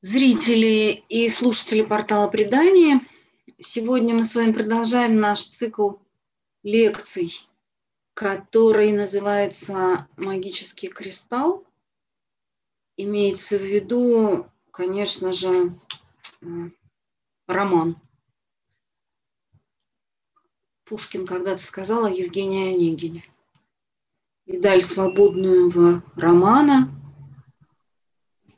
зрители и слушатели портала «Предания». Сегодня мы с вами продолжаем наш цикл лекций, который называется «Магический кристалл». Имеется в виду, конечно же, э, роман. Пушкин когда-то сказал о Евгении Онегине. И даль свободного романа –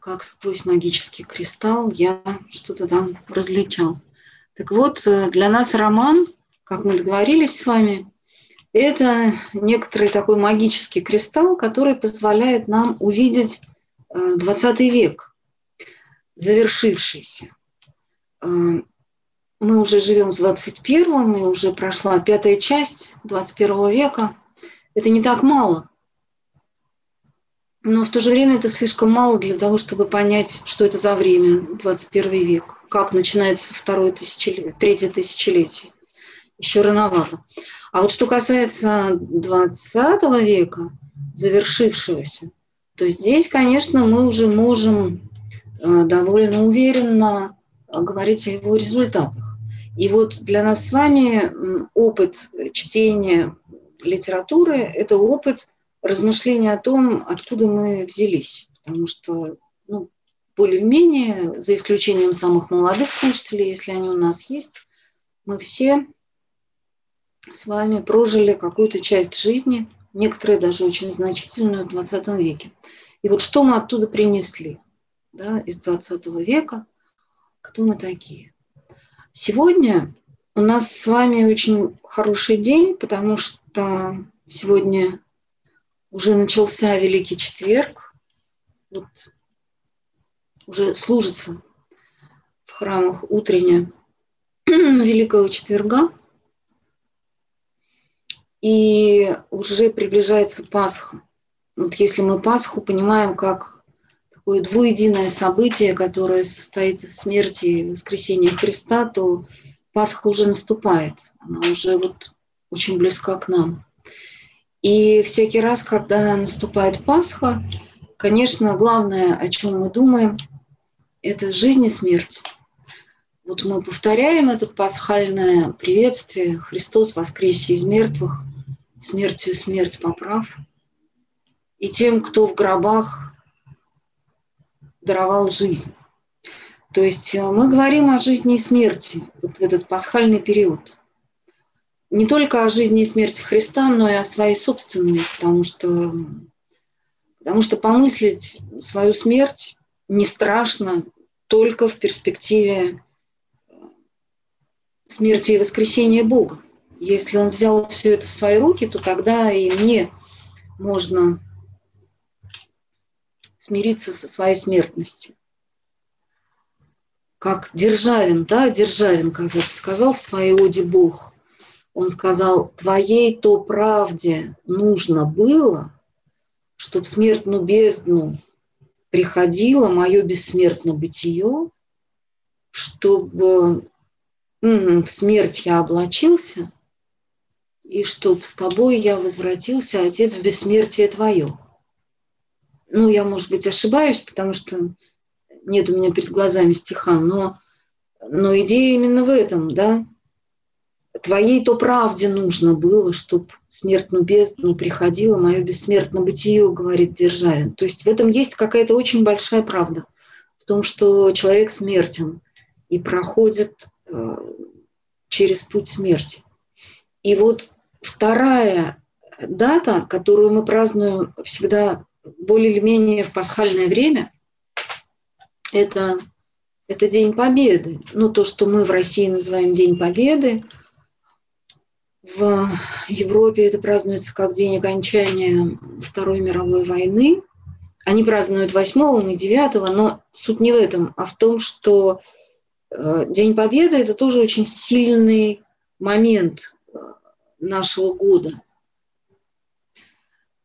как сквозь магический кристалл я что-то там различал. Так вот, э, для нас роман, как мы договорились с вами, это некоторый такой магический кристалл, который позволяет нам увидеть 20 э, век, завершившийся. Э, мы уже живем в 21-м, и уже прошла пятая часть 21 века. Это не так мало. Но в то же время это слишком мало для того, чтобы понять, что это за время, 21 век, как начинается второе тысячелетие, третье тысячелетие. Еще рановато. А вот что касается 20 века, завершившегося, то здесь, конечно, мы уже можем э, довольно уверенно говорить о его результатах. И вот для нас с вами опыт чтения литературы – это опыт – размышления о том, откуда мы взялись. Потому что, ну, более-менее, за исключением самых молодых слушателей, если они у нас есть, мы все с вами прожили какую-то часть жизни, некоторые даже очень значительную в 20 веке. И вот что мы оттуда принесли да, из 20 века, кто мы такие. Сегодня у нас с вами очень хороший день, потому что сегодня уже начался Великий Четверг, вот уже служится в храмах утренне Великого Четверга, и уже приближается Пасха. Вот если мы Пасху понимаем как такое двуединое событие, которое состоит из смерти и воскресения Христа, то Пасха уже наступает. Она уже вот очень близка к нам. И всякий раз, когда наступает Пасха, конечно, главное, о чем мы думаем, это жизнь и смерть. Вот мы повторяем это пасхальное приветствие «Христос воскресе из мертвых, смертью смерть поправ». И тем, кто в гробах даровал жизнь. То есть э, мы говорим о жизни и смерти вот в этот пасхальный период – не только о жизни и смерти Христа, но и о своей собственной, потому что, потому что помыслить свою смерть не страшно только в перспективе смерти и воскресения Бога. Если Он взял все это в свои руки, то тогда и мне можно смириться со своей смертностью. Как Державин, да, Державин когда-то сказал в своей оде Бог, он сказал, твоей то правде нужно было, чтоб смертную бездну приходило мое бессмертное бытие, чтобы в смерть я облачился, и чтоб с тобой я возвратился, Отец, в бессмертие твое. Ну, я, может быть, ошибаюсь, потому что нет у меня перед глазами стиха, но, но идея именно в этом, да, Твоей то правде нужно было, чтоб смертную бездну приходило мое бессмертное бытие, говорит Державин. То есть в этом есть какая-то очень большая правда. В том, что человек смертен и проходит э, через путь смерти. И вот вторая дата, которую мы празднуем всегда более или менее в пасхальное время, это, это День Победы. Ну, то, что мы в России называем День Победы – в Европе это празднуется как день окончания Второй мировой войны. Они празднуют 8 и 9, но суть не в этом, а в том, что э, День Победы – это тоже очень сильный момент э, нашего года.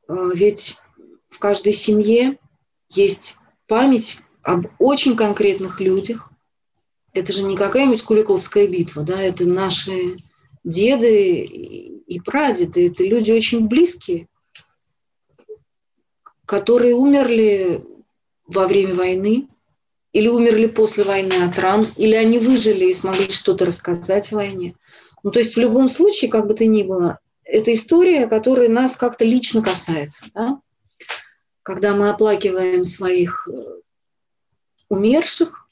Э, ведь в каждой семье есть память об очень конкретных людях. Это же не какая-нибудь Куликовская битва, да, это наши деды и прадеды, это люди очень близкие, которые умерли во время войны, или умерли после войны от ран, или они выжили и смогли что-то рассказать о войне. Ну, то есть в любом случае, как бы то ни было, это история, которая нас как-то лично касается. Да? Когда мы оплакиваем своих э, умерших,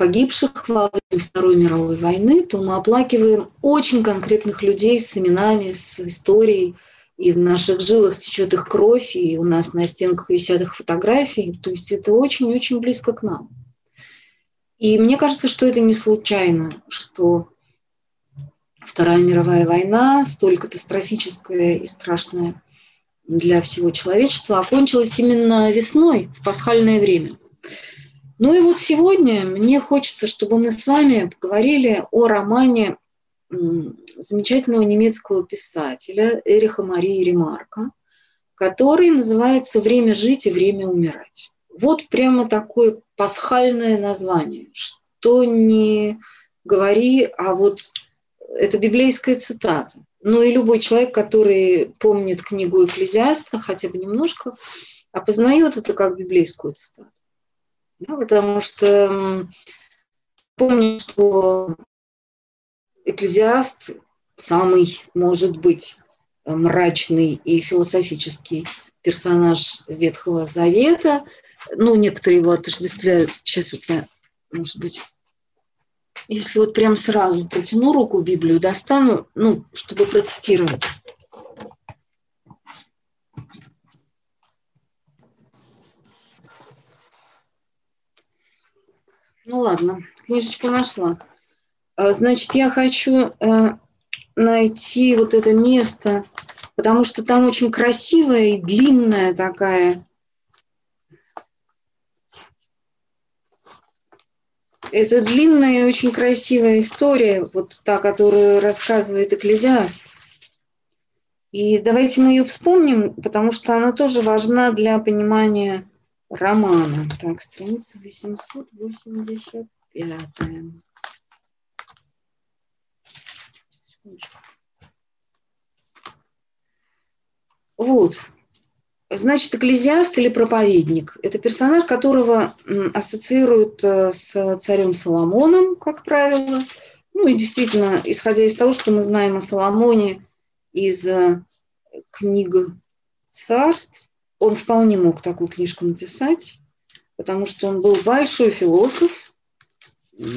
погибших во время Второй мировой войны, то мы оплакиваем очень конкретных людей с именами, с историей, и в наших жилах течет их кровь, и у нас на стенках висят их фотографии. То есть это очень-очень близко к нам. И мне кажется, что это не случайно, что Вторая мировая война, столь катастрофическая и страшная для всего человечества, окончилась именно весной, в пасхальное время. Ну и вот сегодня мне хочется, чтобы мы с вами поговорили о романе замечательного немецкого писателя Эриха Марии Ремарка, который называется «Время жить и время умирать». Вот прямо такое пасхальное название. Что не говори, а вот это библейская цитата. Ну и любой человек, который помнит книгу Экклезиаста хотя бы немножко, опознает это как библейскую цитату. Да, потому что помню, что Экклезиаст самый, может быть, мрачный и философический персонаж Ветхого Завета. Ну, некоторые его отождествляют. Сейчас вот я, может быть, если вот прям сразу протяну руку Библию, достану, ну, чтобы процитировать. Ну ладно, книжечку нашла. А, значит, я хочу э, найти вот это место, потому что там очень красивая и длинная такая Это длинная и очень красивая история, вот та, которую рассказывает Экклезиаст. И давайте мы ее вспомним, потому что она тоже важна для понимания романа. Так, страница 885. Вот. Значит, экклезиаст или проповедник – это персонаж, которого ассоциируют э, с царем Соломоном, как правило. Ну и действительно, исходя из того, что мы знаем о Соломоне из э, книг царств, он вполне мог такую книжку написать, потому что он был большой философ,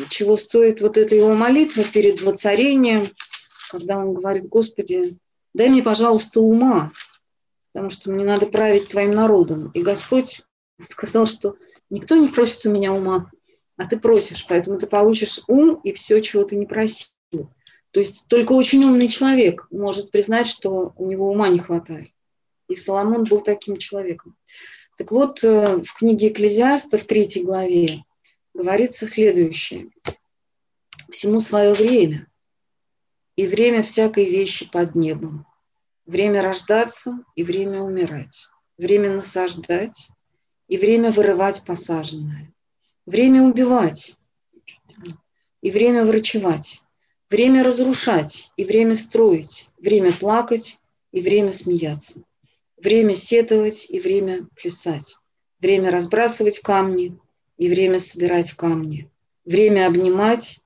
чего стоит вот эта его молитва перед воцарением, когда он говорит, Господи, дай мне, пожалуйста, ума, потому что мне надо править твоим народом. И Господь сказал, что никто не просит у меня ума, а ты просишь, поэтому ты получишь ум и все, чего ты не просил. То есть только очень умный человек может признать, что у него ума не хватает. И Соломон был таким человеком. Так вот, э, в книге Экклезиаста в третьей главе говорится следующее. «Всему свое время, и время всякой вещи под небом. Время рождаться и время умирать, время насаждать и время вырывать посаженное, время убивать и время врачевать, время разрушать и время строить, время плакать и время смеяться, время сетовать и время плясать, время разбрасывать камни и время собирать камни, время обнимать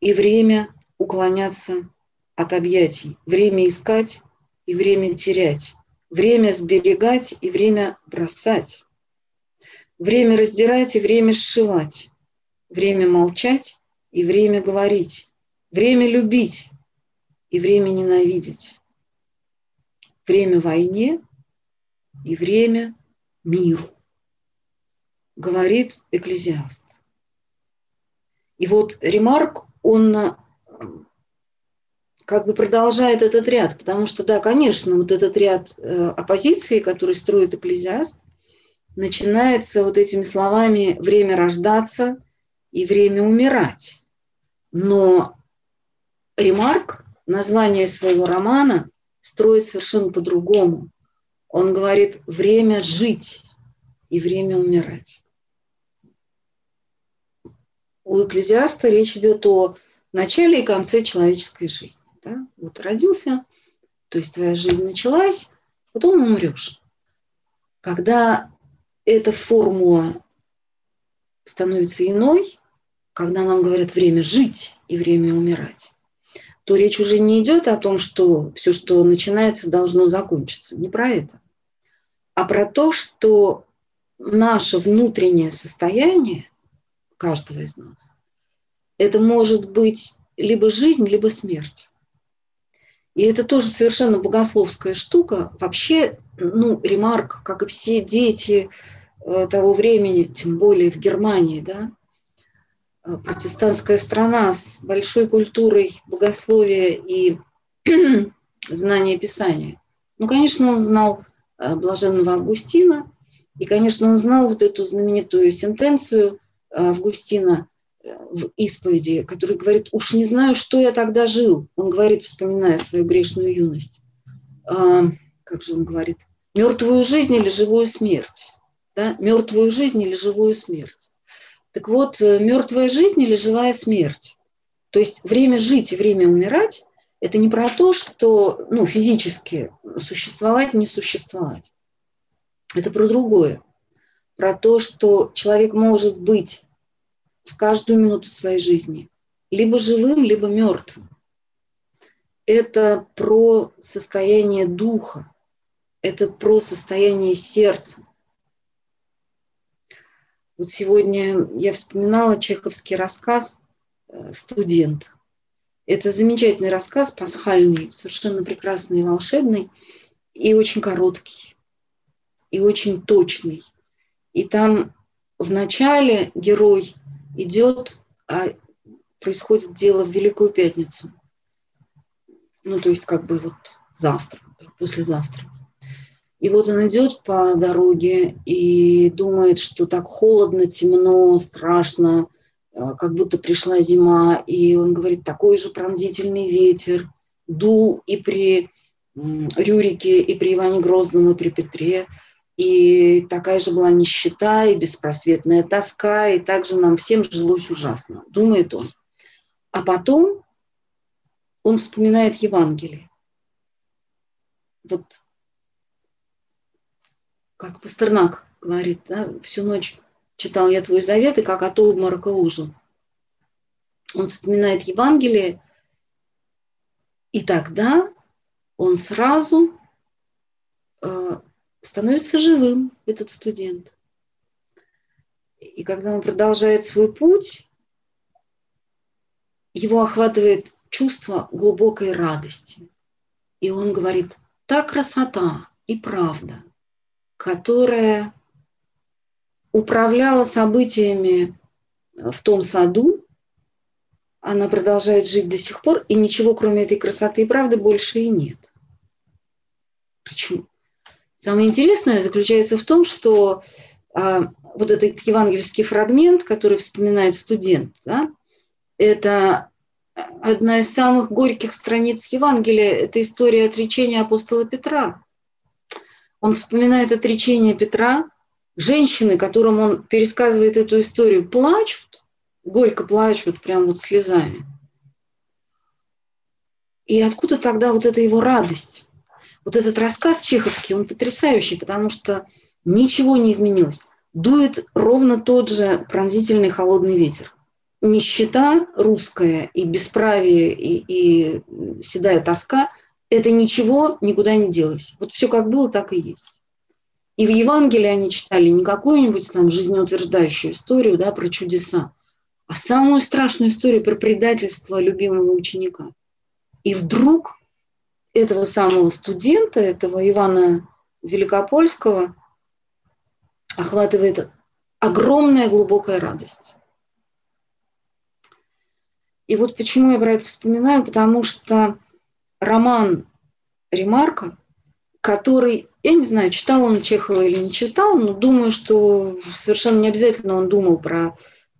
и время уклоняться от объятий, время искать и время терять, время сберегать и время бросать, время раздирать и время сшивать, время молчать и время говорить, время любить и время ненавидеть, время войне и время миру, говорит Экклезиаст. И вот Ремарк, он как бы продолжает этот ряд, потому что, да, конечно, вот этот ряд э, оппозиции, который строит экклезиаст, начинается вот этими словами «время рождаться» и «время умирать». Но Ремарк название своего романа строит совершенно по-другому. Он говорит «время жить» и «время умирать». У экклезиаста речь идет о начале и конце человеческой жизни. Да? Вот родился, то есть твоя жизнь началась, потом умрешь. Когда эта формула становится иной, когда нам говорят время жить и время умирать, то речь уже не идет о том, что все, что начинается, должно закончиться. Не про это. А про то, что наше внутреннее состояние каждого из нас, это может быть либо жизнь, либо смерть. И это тоже совершенно богословская штука. Вообще, ну, ремарк, как и все дети э, того времени, тем более в Германии, да, протестантская страна с большой культурой богословия и знания Писания. Ну, конечно, он знал э, блаженного Августина, и, конечно, он знал вот эту знаменитую сентенцию Августина – в исповеди, который говорит, уж не знаю, что я тогда жил. Он говорит, вспоминая свою грешную юность. А, как же он говорит? Мертвую жизнь или живую смерть? Да? Мертвую жизнь или живую смерть? Так вот, э, мертвая жизнь или живая смерть? То есть время жить и время умирать – это не про то, что ну, физически существовать, не существовать. Это про другое. Про то, что человек может быть в каждую минуту своей жизни, либо живым, либо мертвым. Это про состояние духа, это про состояние сердца. Вот сегодня я вспоминала чеховский рассказ э, «Студент». Это замечательный рассказ, пасхальный, совершенно прекрасный и волшебный, и очень короткий, и очень точный. И там в начале герой идет, а происходит дело в Великую Пятницу. Ну, то есть как бы вот завтра, послезавтра. И вот он идет по дороге и думает, что так холодно, темно, страшно, а, как будто пришла зима. И он говорит, такой же пронзительный ветер дул и при Рюрике, и при Иване Грозном, и при Петре. И такая же была нищета и беспросветная тоска, и также нам всем жилось ужасно, думает он. А потом он вспоминает Евангелие. Вот как Пастернак говорит, да, всю ночь читал я твой завет, и как от обморока ужил. Он вспоминает Евангелие, и тогда он сразу э, становится живым, этот студент. И когда он продолжает свой путь, его охватывает чувство глубокой радости. И он говорит, та красота и правда, которая управляла событиями в том саду, она продолжает жить до сих пор, и ничего, кроме этой красоты и правды, больше и нет. Почему? Самое интересное заключается в том, что а, вот этот евангельский фрагмент, который вспоминает студент, да, это одна из самых горьких страниц Евангелия, это история отречения апостола Петра. Он вспоминает отречение Петра, женщины, которым он пересказывает эту историю, плачут, горько плачут, прям вот слезами. И откуда тогда вот эта его радость? Вот этот рассказ чеховский, он потрясающий, потому что ничего не изменилось. Дует ровно тот же пронзительный холодный ветер. Нищета русская и бесправие, и, и седая тоска – это ничего никуда не делось. Вот все как было, так и есть. И в Евангелии они читали не какую-нибудь там жизнеутверждающую историю да, про чудеса, а самую страшную историю про предательство любимого ученика. И вдруг этого самого студента, этого Ивана Великопольского, охватывает огромная глубокая радость. И вот почему я про это вспоминаю, потому что роман Ремарка, который, я не знаю, читал он Чехова или не читал, но думаю, что совершенно не обязательно он думал про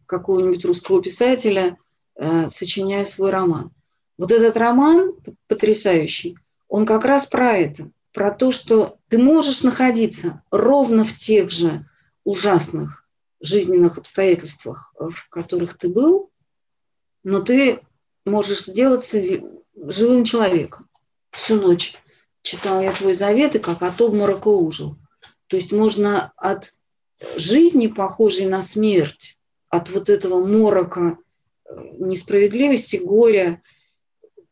какого-нибудь русского писателя, э, сочиняя свой роман. Вот этот роман потрясающий, он как раз про это, про то, что ты можешь находиться ровно в тех же ужасных жизненных обстоятельствах, в которых ты был, но ты можешь сделаться живым человеком. Всю ночь читал я твой завет и как от обморока ужил. То есть можно от жизни, похожей на смерть, от вот этого морока э, несправедливости, горя,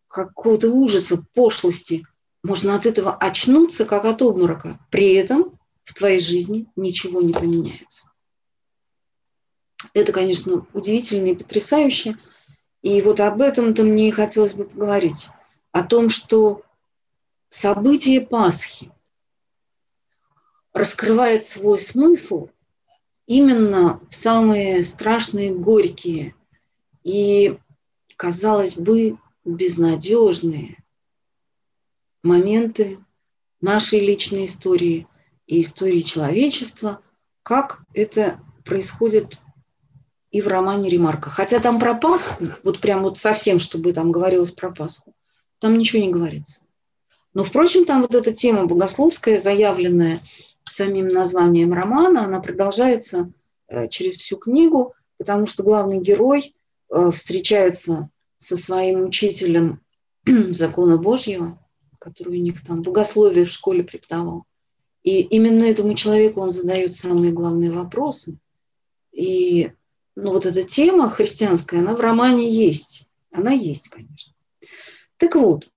какого-то ужаса, пошлости, можно от этого очнуться, как от обморока. При этом в твоей жизни ничего не поменяется. Это, конечно, удивительно и потрясающе. И вот об этом-то мне и хотелось бы поговорить. О том, что событие Пасхи раскрывает свой смысл именно в самые страшные, горькие и, казалось бы, безнадежные моменты нашей личной истории и истории человечества, как это происходит и в романе Ремарка. Хотя там про Пасху, вот прям вот совсем, чтобы там говорилось про Пасху, там ничего не говорится. Но, впрочем, там вот эта тема богословская, заявленная самим названием романа, она продолжается э, через всю книгу, потому что главный герой э, встречается со своим учителем закона Божьего, который у них там богословие в школе преподавал. И именно этому человеку он задает самые главные вопросы. И ну, вот эта тема христианская, она в романе есть. Она есть, конечно. Так вот,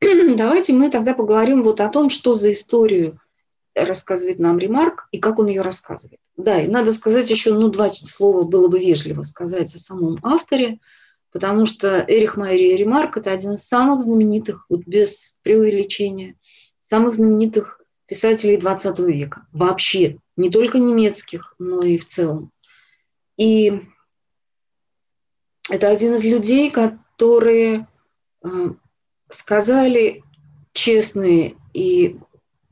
давайте мы тогда поговорим вот о том, что за историю рассказывает нам Ремарк и как он ее рассказывает. Да, и надо сказать еще, ну, два слова было бы вежливо сказать о самом авторе, потому что Эрих Майри Ремарк – это один из самых знаменитых, вот без преувеличения, самых знаменитых писателей XX века. Вообще, не только немецких, но и в целом. И это один из людей, которые э, сказали честные и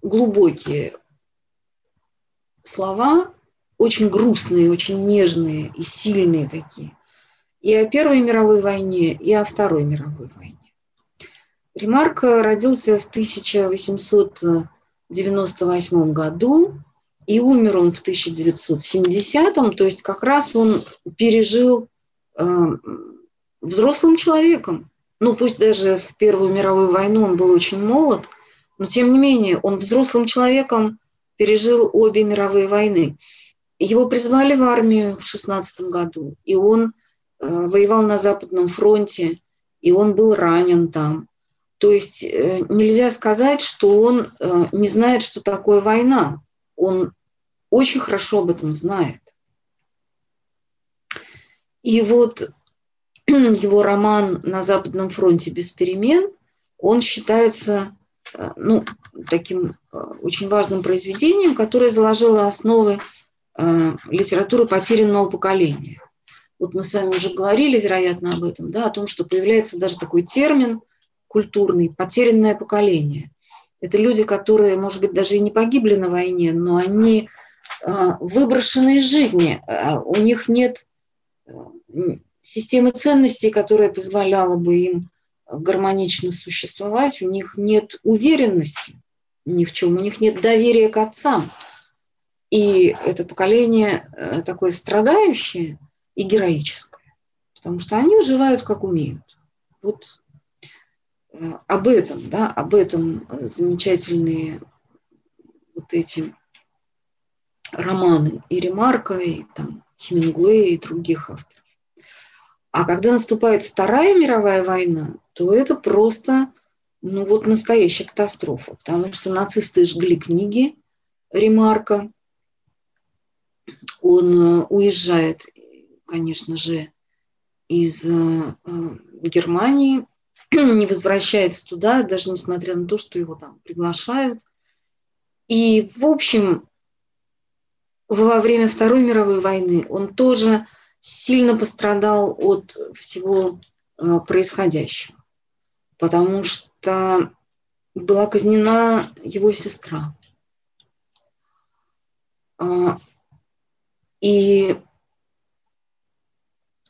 глубокие слова, очень грустные, очень нежные и сильные такие, и о Первой мировой войне, и о Второй мировой войне. Ремарк родился в 1898 году, и умер он в 1970-м, то есть как раз он пережил э, взрослым человеком. Ну, пусть даже в Первую мировую войну он был очень молод, но тем не менее он взрослым человеком пережил обе мировые войны. Его призвали в армию в 16 году, и он э, воевал на Западном фронте, и он был ранен там. То есть э, нельзя сказать, что он э, не знает, что такое война. Он очень хорошо об этом знает. И вот его роман «На Западном фронте без перемен», он считается э, ну, таким э, очень важным произведением, которое заложило основы э, литературы потерянного поколения. Вот мы с вами уже говорили, вероятно, об этом, да, о том, что появляется даже такой термин культурный «потерянное поколение». Это люди, которые, может быть, даже и не погибли на войне, но они выброшены из жизни. А, у них нет э, системы ценностей, которая позволяла бы им гармонично существовать. У них нет уверенности ни в чем, у них нет доверия к отцам. И это поколение э, такое страдающее и героическое, потому что они выживают как умеют. Вот э, об этом, да, об этом замечательные вот эти романы и Ремарка, и там Хемингуэя, и других авторов. А когда наступает Вторая мировая война, то это просто ну вот настоящая катастрофа, потому что нацисты жгли книги Ремарка, он э, уезжает, конечно же, из э, э, Германии, не возвращается туда, даже несмотря на то, что его там приглашают. И, в общем, во время Второй мировой войны он тоже сильно пострадал от всего а, происходящего. Потому что была казнена его сестра. А, и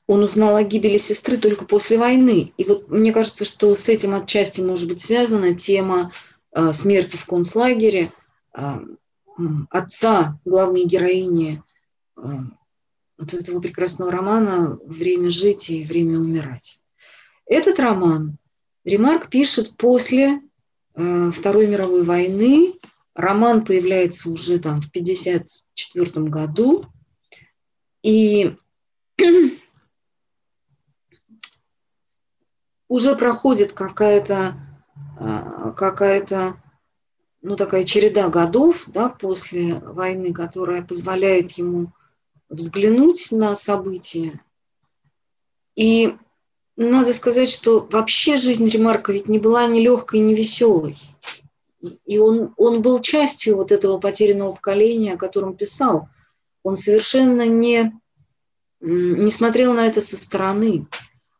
он узнал о гибели сестры только после войны. И вот мне кажется, что с этим отчасти может быть связана тема а, смерти в концлагере отца главной героини вот этого прекрасного романа «Время жить и время умирать». Этот роман Ремарк пишет после э, Второй мировой войны. Роман появляется уже там в 1954 году. И уже проходит какая-то э, какая-то ну, такая череда годов да, после войны, которая позволяет ему взглянуть на события. И надо сказать, что вообще жизнь Ремарка ведь не была ни легкой, ни веселой. И он, он был частью вот этого потерянного поколения, о котором писал. Он совершенно не, не смотрел на это со стороны.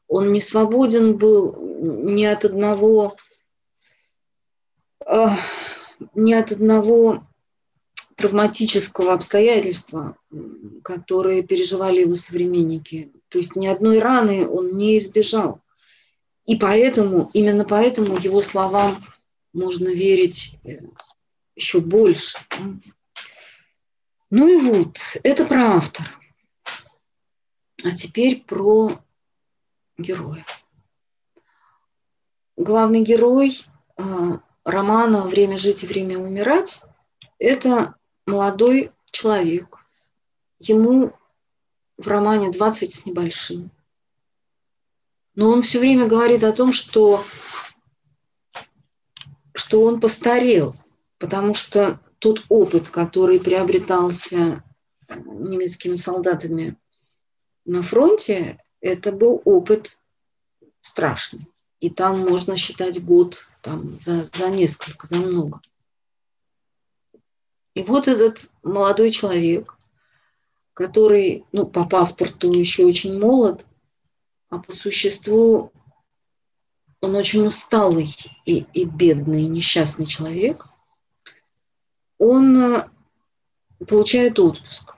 Он не свободен был ни от одного, ни от одного травматического обстоятельства, которые переживали его современники. То есть ни одной раны он не избежал. И поэтому, именно поэтому его словам можно верить э, еще больше. Ну и вот, это про автора. А теперь про героя. Главный герой э, романа «Время жить и время умирать» – это молодой человек. Ему в романе 20 с небольшим. Но он все время говорит о том, что, что он постарел, потому что тот опыт, который приобретался немецкими солдатами на фронте, это был опыт страшный. И там можно считать год там, за, за несколько, за много. И вот этот молодой человек, который ну, по паспорту еще очень молод, а по существу он очень усталый и, и бедный, и несчастный человек, он э, получает отпуск.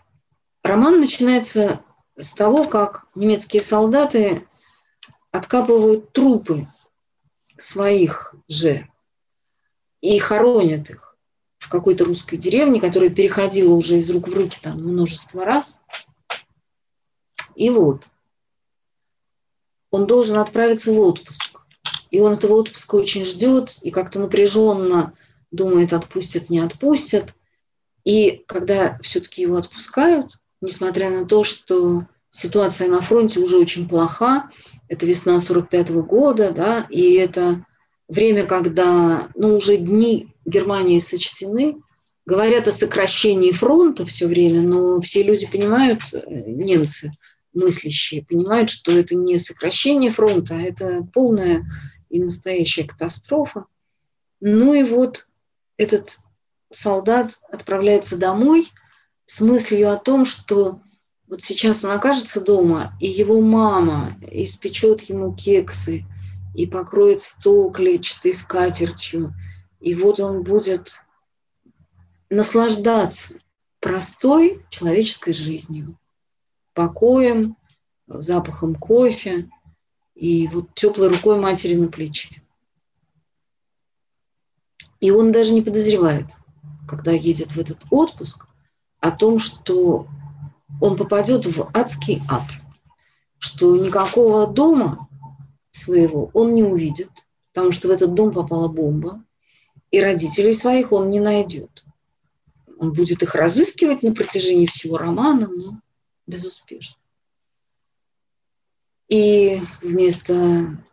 Роман начинается с того, как немецкие солдаты откапывают трупы своих же и хоронят их в какой-то русской деревне, которая переходила уже из рук в руки там множество раз. И вот, он должен отправиться в отпуск. И он этого отпуска очень ждет и как-то напряженно думает, отпустят, не отпустят. И когда все-таки его отпускают, несмотря на то, что ситуация на фронте уже очень плоха, это весна 45 -го года, да, и это время, когда ну, уже дни Германии сочтены, говорят о сокращении фронта все время, но все люди понимают, э, немцы мыслящие, понимают, что это не сокращение фронта, а это полная и настоящая катастрофа. Ну и вот этот солдат отправляется домой с мыслью о том, что вот сейчас он окажется дома, и его мама испечет ему кексы и покроет стол клетчатой скатертью – и вот он будет наслаждаться простой человеческой жизнью, покоем, запахом кофе и вот теплой рукой матери на плече. И он даже не подозревает, когда едет в этот отпуск, о том, что он попадет в адский ад, что никакого дома своего он не увидит, потому что в этот дом попала бомба, и родителей своих он не найдет. Он будет их разыскивать на протяжении всего романа, но безуспешно. И вместо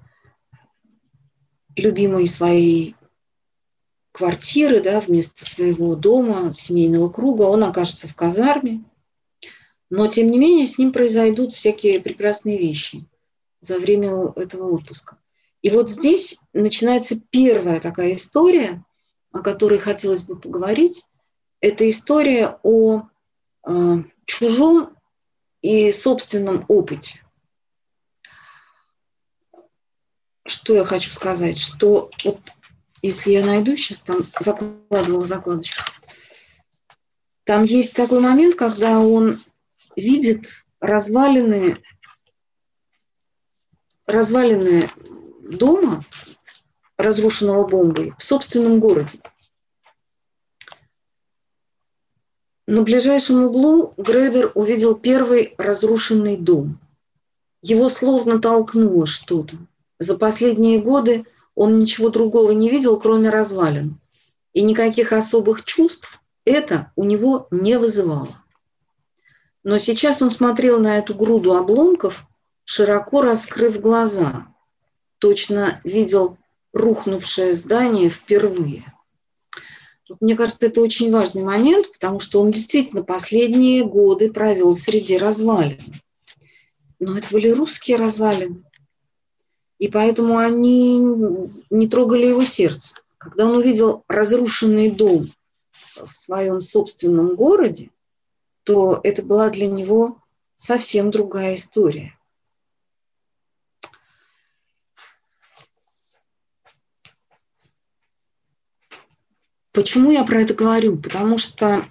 любимой своей квартиры, да, вместо своего дома, семейного круга, он окажется в казарме. Но, тем не менее, с ним произойдут всякие прекрасные вещи за время этого отпуска. И вот здесь начинается первая такая история, о которой хотелось бы поговорить, это история о э, чужом и собственном опыте. что я хочу сказать, что вот если я найду, сейчас там закладывала закладочку, там есть такой момент, когда он видит развалины, развалины дома, разрушенного бомбой, в собственном городе. На ближайшем углу Гребер увидел первый разрушенный дом. Его словно толкнуло что-то. За последние годы он ничего другого не видел, кроме развалин. И никаких особых чувств это у него не вызывало. Но сейчас он смотрел на эту груду обломков, широко раскрыв глаза. Точно видел рухнувшее здание впервые – вот мне кажется, это очень важный момент, потому что он действительно последние годы провел среди развалин. Но это были русские развалины. И поэтому они не трогали его сердце. Когда он увидел разрушенный дом в своем собственном городе, то это была для него совсем другая история. Почему я про это говорю? Потому что,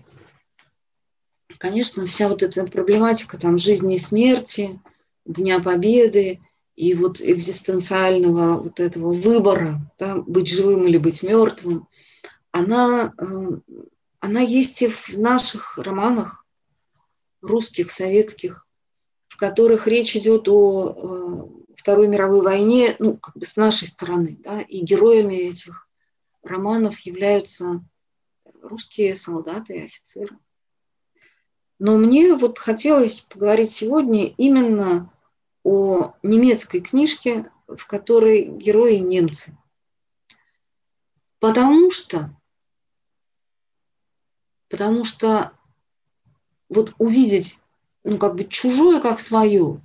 конечно, вся вот эта проблематика там жизни и смерти, Дня Победы и вот экзистенциального вот этого выбора, да, быть живым или быть мертвым, она, э, она есть и в наших романах, русских, советских, в которых речь идет о э, Второй мировой войне, ну, как бы с нашей стороны, да, и героями этих романов являются русские солдаты и офицеры. Но мне вот хотелось поговорить сегодня именно о немецкой книжке, в которой герои немцы. Потому что, потому что вот увидеть, ну как бы чужое как свое,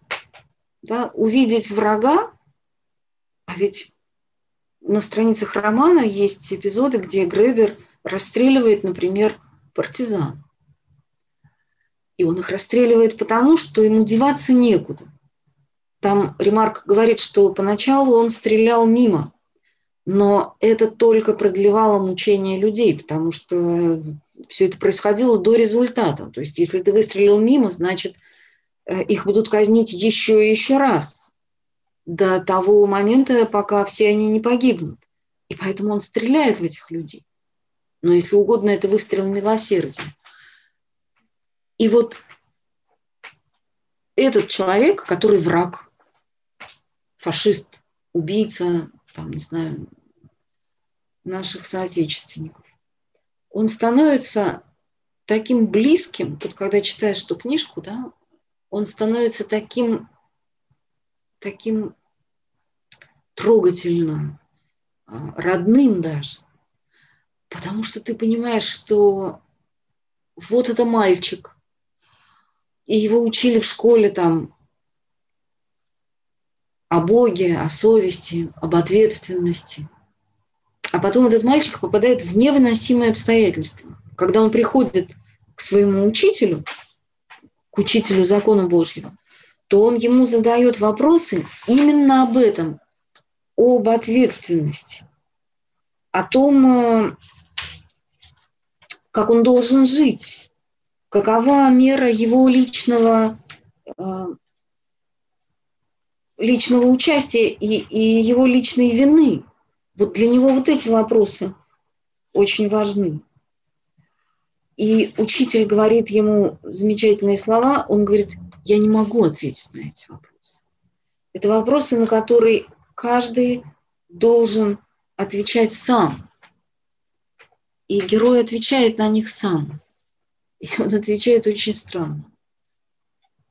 да, увидеть врага, а ведь на страницах романа есть эпизоды, где Гребер расстреливает, например, партизан. И он их расстреливает потому, что ему деваться некуда. Там Ремарк говорит, что поначалу он стрелял мимо, но это только продлевало мучение людей, потому что все это происходило до результата. То есть если ты выстрелил мимо, значит, э, их будут казнить еще и еще раз до того момента, пока все они не погибнут. И поэтому он стреляет в этих людей. Но если угодно, это выстрел милосердия. И вот этот человек, который враг, фашист, убийца, там, не знаю, наших соотечественников, он становится таким близким, вот когда читаешь эту книжку, да, он становится таким таким трогательным, а, родным даже. Потому что ты понимаешь, что вот это мальчик, и его учили в школе там о Боге, о совести, об ответственности. А потом этот мальчик попадает в невыносимые обстоятельства. Когда он приходит к своему учителю, к учителю закона Божьего, то он ему задает вопросы именно об этом, об ответственности, о том, э, как он должен жить, какова мера его личного, э, личного участия и, и его личной вины. Вот для него вот эти вопросы очень важны. И учитель говорит ему замечательные слова, он говорит, я не могу ответить на эти вопросы. Это вопросы, на которые каждый должен отвечать сам. И герой отвечает на них сам. И он отвечает очень странно.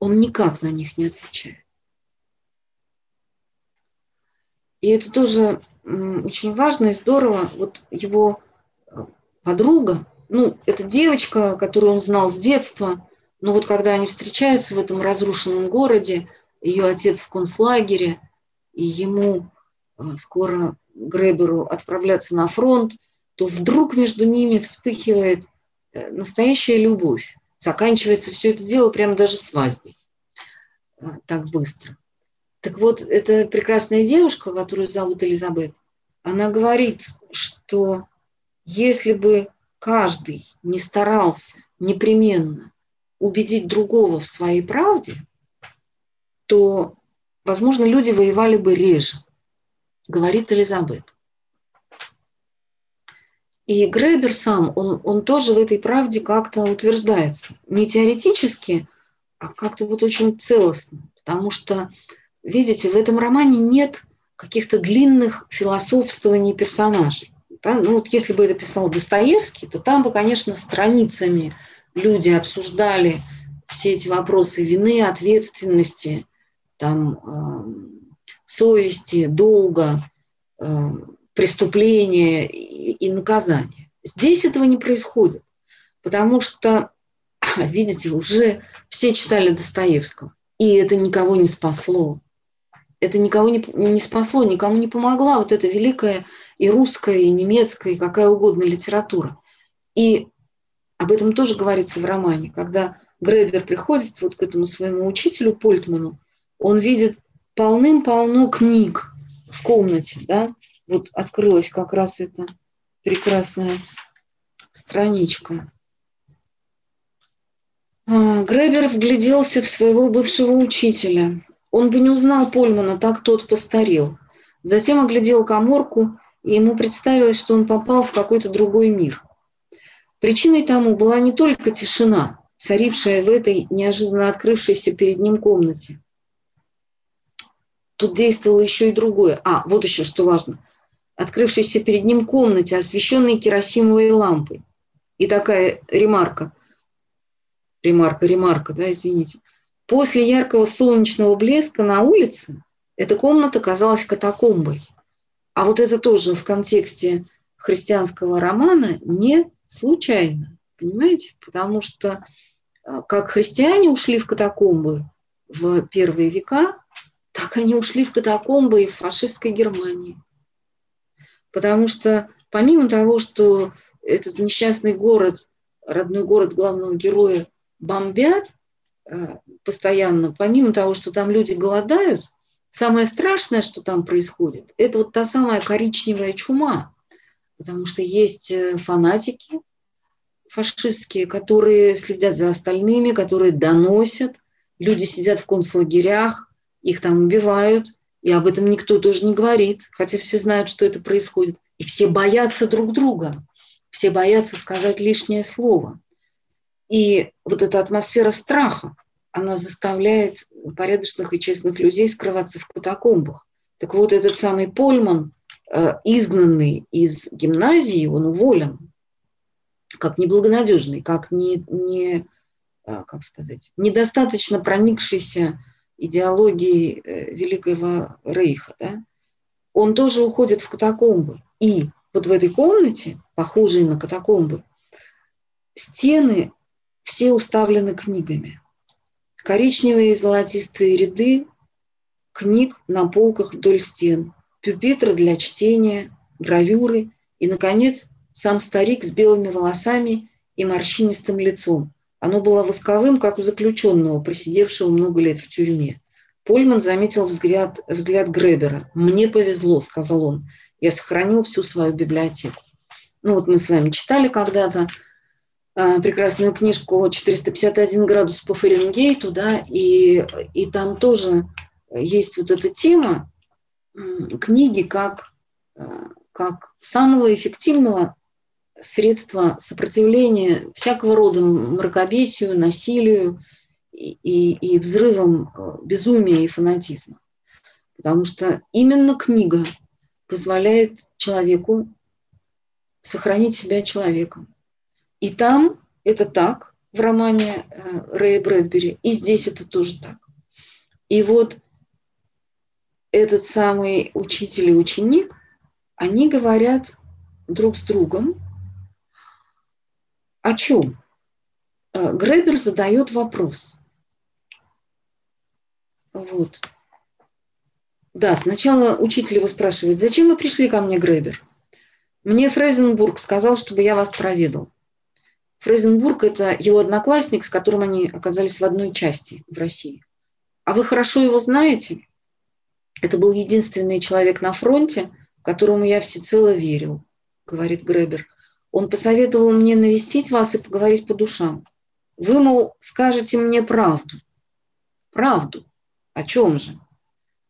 Он никак на них не отвечает. И это тоже очень важно и здорово. Вот его э, подруга, ну, это девочка, которую он знал с детства, но вот когда они встречаются в этом разрушенном городе, ее отец в концлагере, и ему э, скоро Греберу отправляться на фронт, то вдруг между ними вспыхивает э, настоящая любовь. Заканчивается все это дело прямо даже свадьбой. Так быстро. Так вот, эта прекрасная девушка, которую зовут Элизабет, она говорит, что если бы каждый не старался непременно убедить другого в своей правде, то, возможно, люди воевали бы реже, говорит Элизабет. И Гребер сам, он, он тоже в этой правде как-то утверждается. Не теоретически, а как-то вот очень целостно. Потому что, видите, в этом романе нет каких-то длинных философствований персонажей. Да? Ну вот если бы это писал Достоевский, то там бы, конечно, страницами люди обсуждали все эти вопросы вины, ответственности, там, э, совести, долга, э, преступления и, и наказания. Здесь этого не происходит, потому что, видите, уже все читали Достоевского, и это никого не спасло. Это никого не, не спасло, никому не помогла вот эта великая и русская, и немецкая, и какая угодно литература. И об этом тоже говорится в романе, когда Гребер приходит вот к этому своему учителю Польтману, он видит полным-полно книг в комнате, да, вот открылась как раз эта прекрасная страничка. А, Гребер вгляделся в своего бывшего учителя. Он бы не узнал Польмана, так тот постарел. Затем оглядел коморку, и ему представилось, что он попал в какой-то другой мир. Причиной тому была не только тишина, царившая в этой неожиданно открывшейся перед ним комнате. Тут действовало еще и другое. А, вот еще что важно – открывшейся перед ним комнате, освещенной керосиновой лампой. И такая ремарка, ремарка, ремарка, да, извините. После яркого солнечного блеска на улице эта комната казалась катакомбой. А вот это тоже в контексте христианского романа не случайно, понимаете? Потому что а, как христиане ушли в катакомбы в первые века, так они ушли в катакомбы и в фашистской Германии. Потому что помимо того, что этот несчастный город, родной город главного героя, бомбят постоянно, помимо того, что там люди голодают, самое страшное, что там происходит, это вот та самая коричневая чума. Потому что есть э, фанатики фашистские, которые следят за остальными, которые доносят. Люди сидят в концлагерях, их там убивают – и об этом никто тоже не говорит, хотя все знают, что это происходит. И все боятся друг друга, все боятся сказать лишнее слово. И вот эта атмосфера страха, она заставляет порядочных и честных людей скрываться в катакомбах. Так вот, этот самый Польман, э, изгнанный из гимназии, он уволен, как неблагонадежный, как не, не э, как сказать, недостаточно проникшийся идеологии э, Великого Рейха, да, он тоже уходит в катакомбы. И вот в этой комнате, похожей на катакомбы, стены все уставлены книгами. Коричневые и золотистые ряды книг на полках вдоль стен, пюпитры для чтения, гравюры и, наконец, сам старик с белыми волосами и морщинистым лицом, оно было восковым, как у заключенного, просидевшего много лет в тюрьме. Польман заметил взгляд, взгляд Гребера. «Мне повезло», — сказал он. «Я сохранил всю свою библиотеку». Ну вот мы с вами читали когда-то прекрасную книжку «451 градус по Фаренгейту», да, и, и там тоже есть вот эта тема книги как, э, как самого эффективного средства сопротивления всякого рода мракобесию, насилию и, и, и взрывам э, безумия и фанатизма. Потому что именно книга позволяет человеку сохранить себя человеком. И там это так, в романе э, Рэя Брэдбери, и здесь это тоже так. И вот этот самый учитель и ученик, они говорят друг с другом, о чем? Э, Гребер задает вопрос. Вот. Да, сначала учитель его спрашивает, зачем вы пришли ко мне, Гребер? Мне Фрейзенбург сказал, чтобы я вас проведал. Фрейзенбург – это его одноклассник, с которым они оказались в одной части в России. А вы хорошо его знаете? Это был единственный человек на фронте, которому я всецело верил, говорит Гребер. Он посоветовал мне навестить вас и поговорить по душам. Вы, мол, скажете мне правду. Правду. О чем же?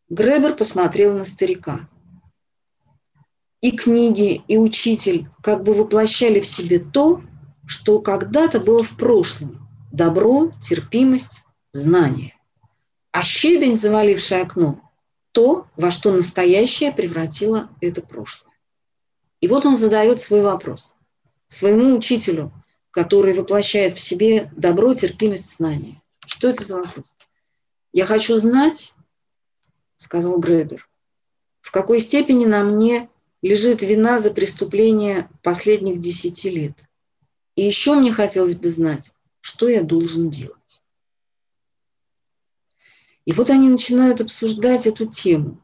Гребер посмотрел на старика. И книги, и учитель как бы воплощали в себе то, что когда-то было в прошлом. Добро, терпимость, знание. А щебень, заваливший окно, то, во что настоящее превратило это прошлое. И вот он задает свой вопрос своему учителю, который воплощает в себе добро, терпимость, знание. Что это за вопрос? Я хочу знать, сказал Гребер, в какой степени на мне лежит вина за преступление последних десяти лет. И еще мне хотелось бы знать, что я должен делать. И вот они начинают обсуждать эту тему.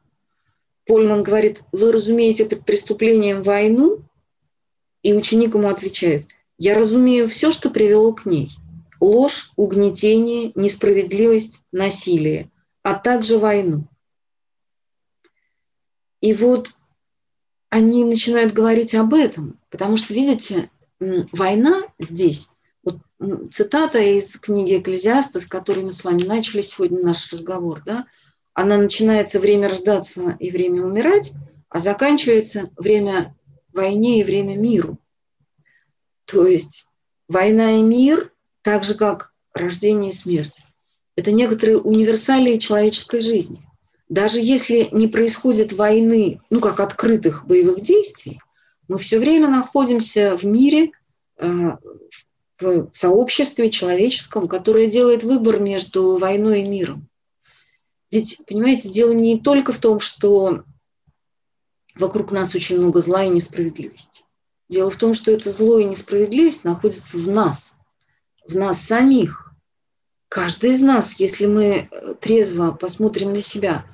Польман говорит, вы разумеете под преступлением войну? И ученик ему отвечает, я разумею все, что привело к ней. Ложь, угнетение, несправедливость, насилие, а также войну. И вот они начинают говорить об этом, потому что, видите, война здесь, вот цитата из книги Экклезиаста, с которой мы с вами начали сегодня наш разговор, да, она начинается время рождаться и время умирать, а заканчивается время войне и время миру. То есть война и мир, так же как рождение и смерть, это некоторые универсалии человеческой жизни. Даже если не происходит войны, ну как открытых боевых действий, мы все время находимся в мире, э, в сообществе человеческом, которое делает выбор между войной и миром. Ведь, понимаете, дело не только в том, что вокруг нас очень много зла и несправедливости. Дело в том, что это зло и несправедливость находится в нас, в нас самих. Каждый из нас, если мы э, трезво посмотрим на себя,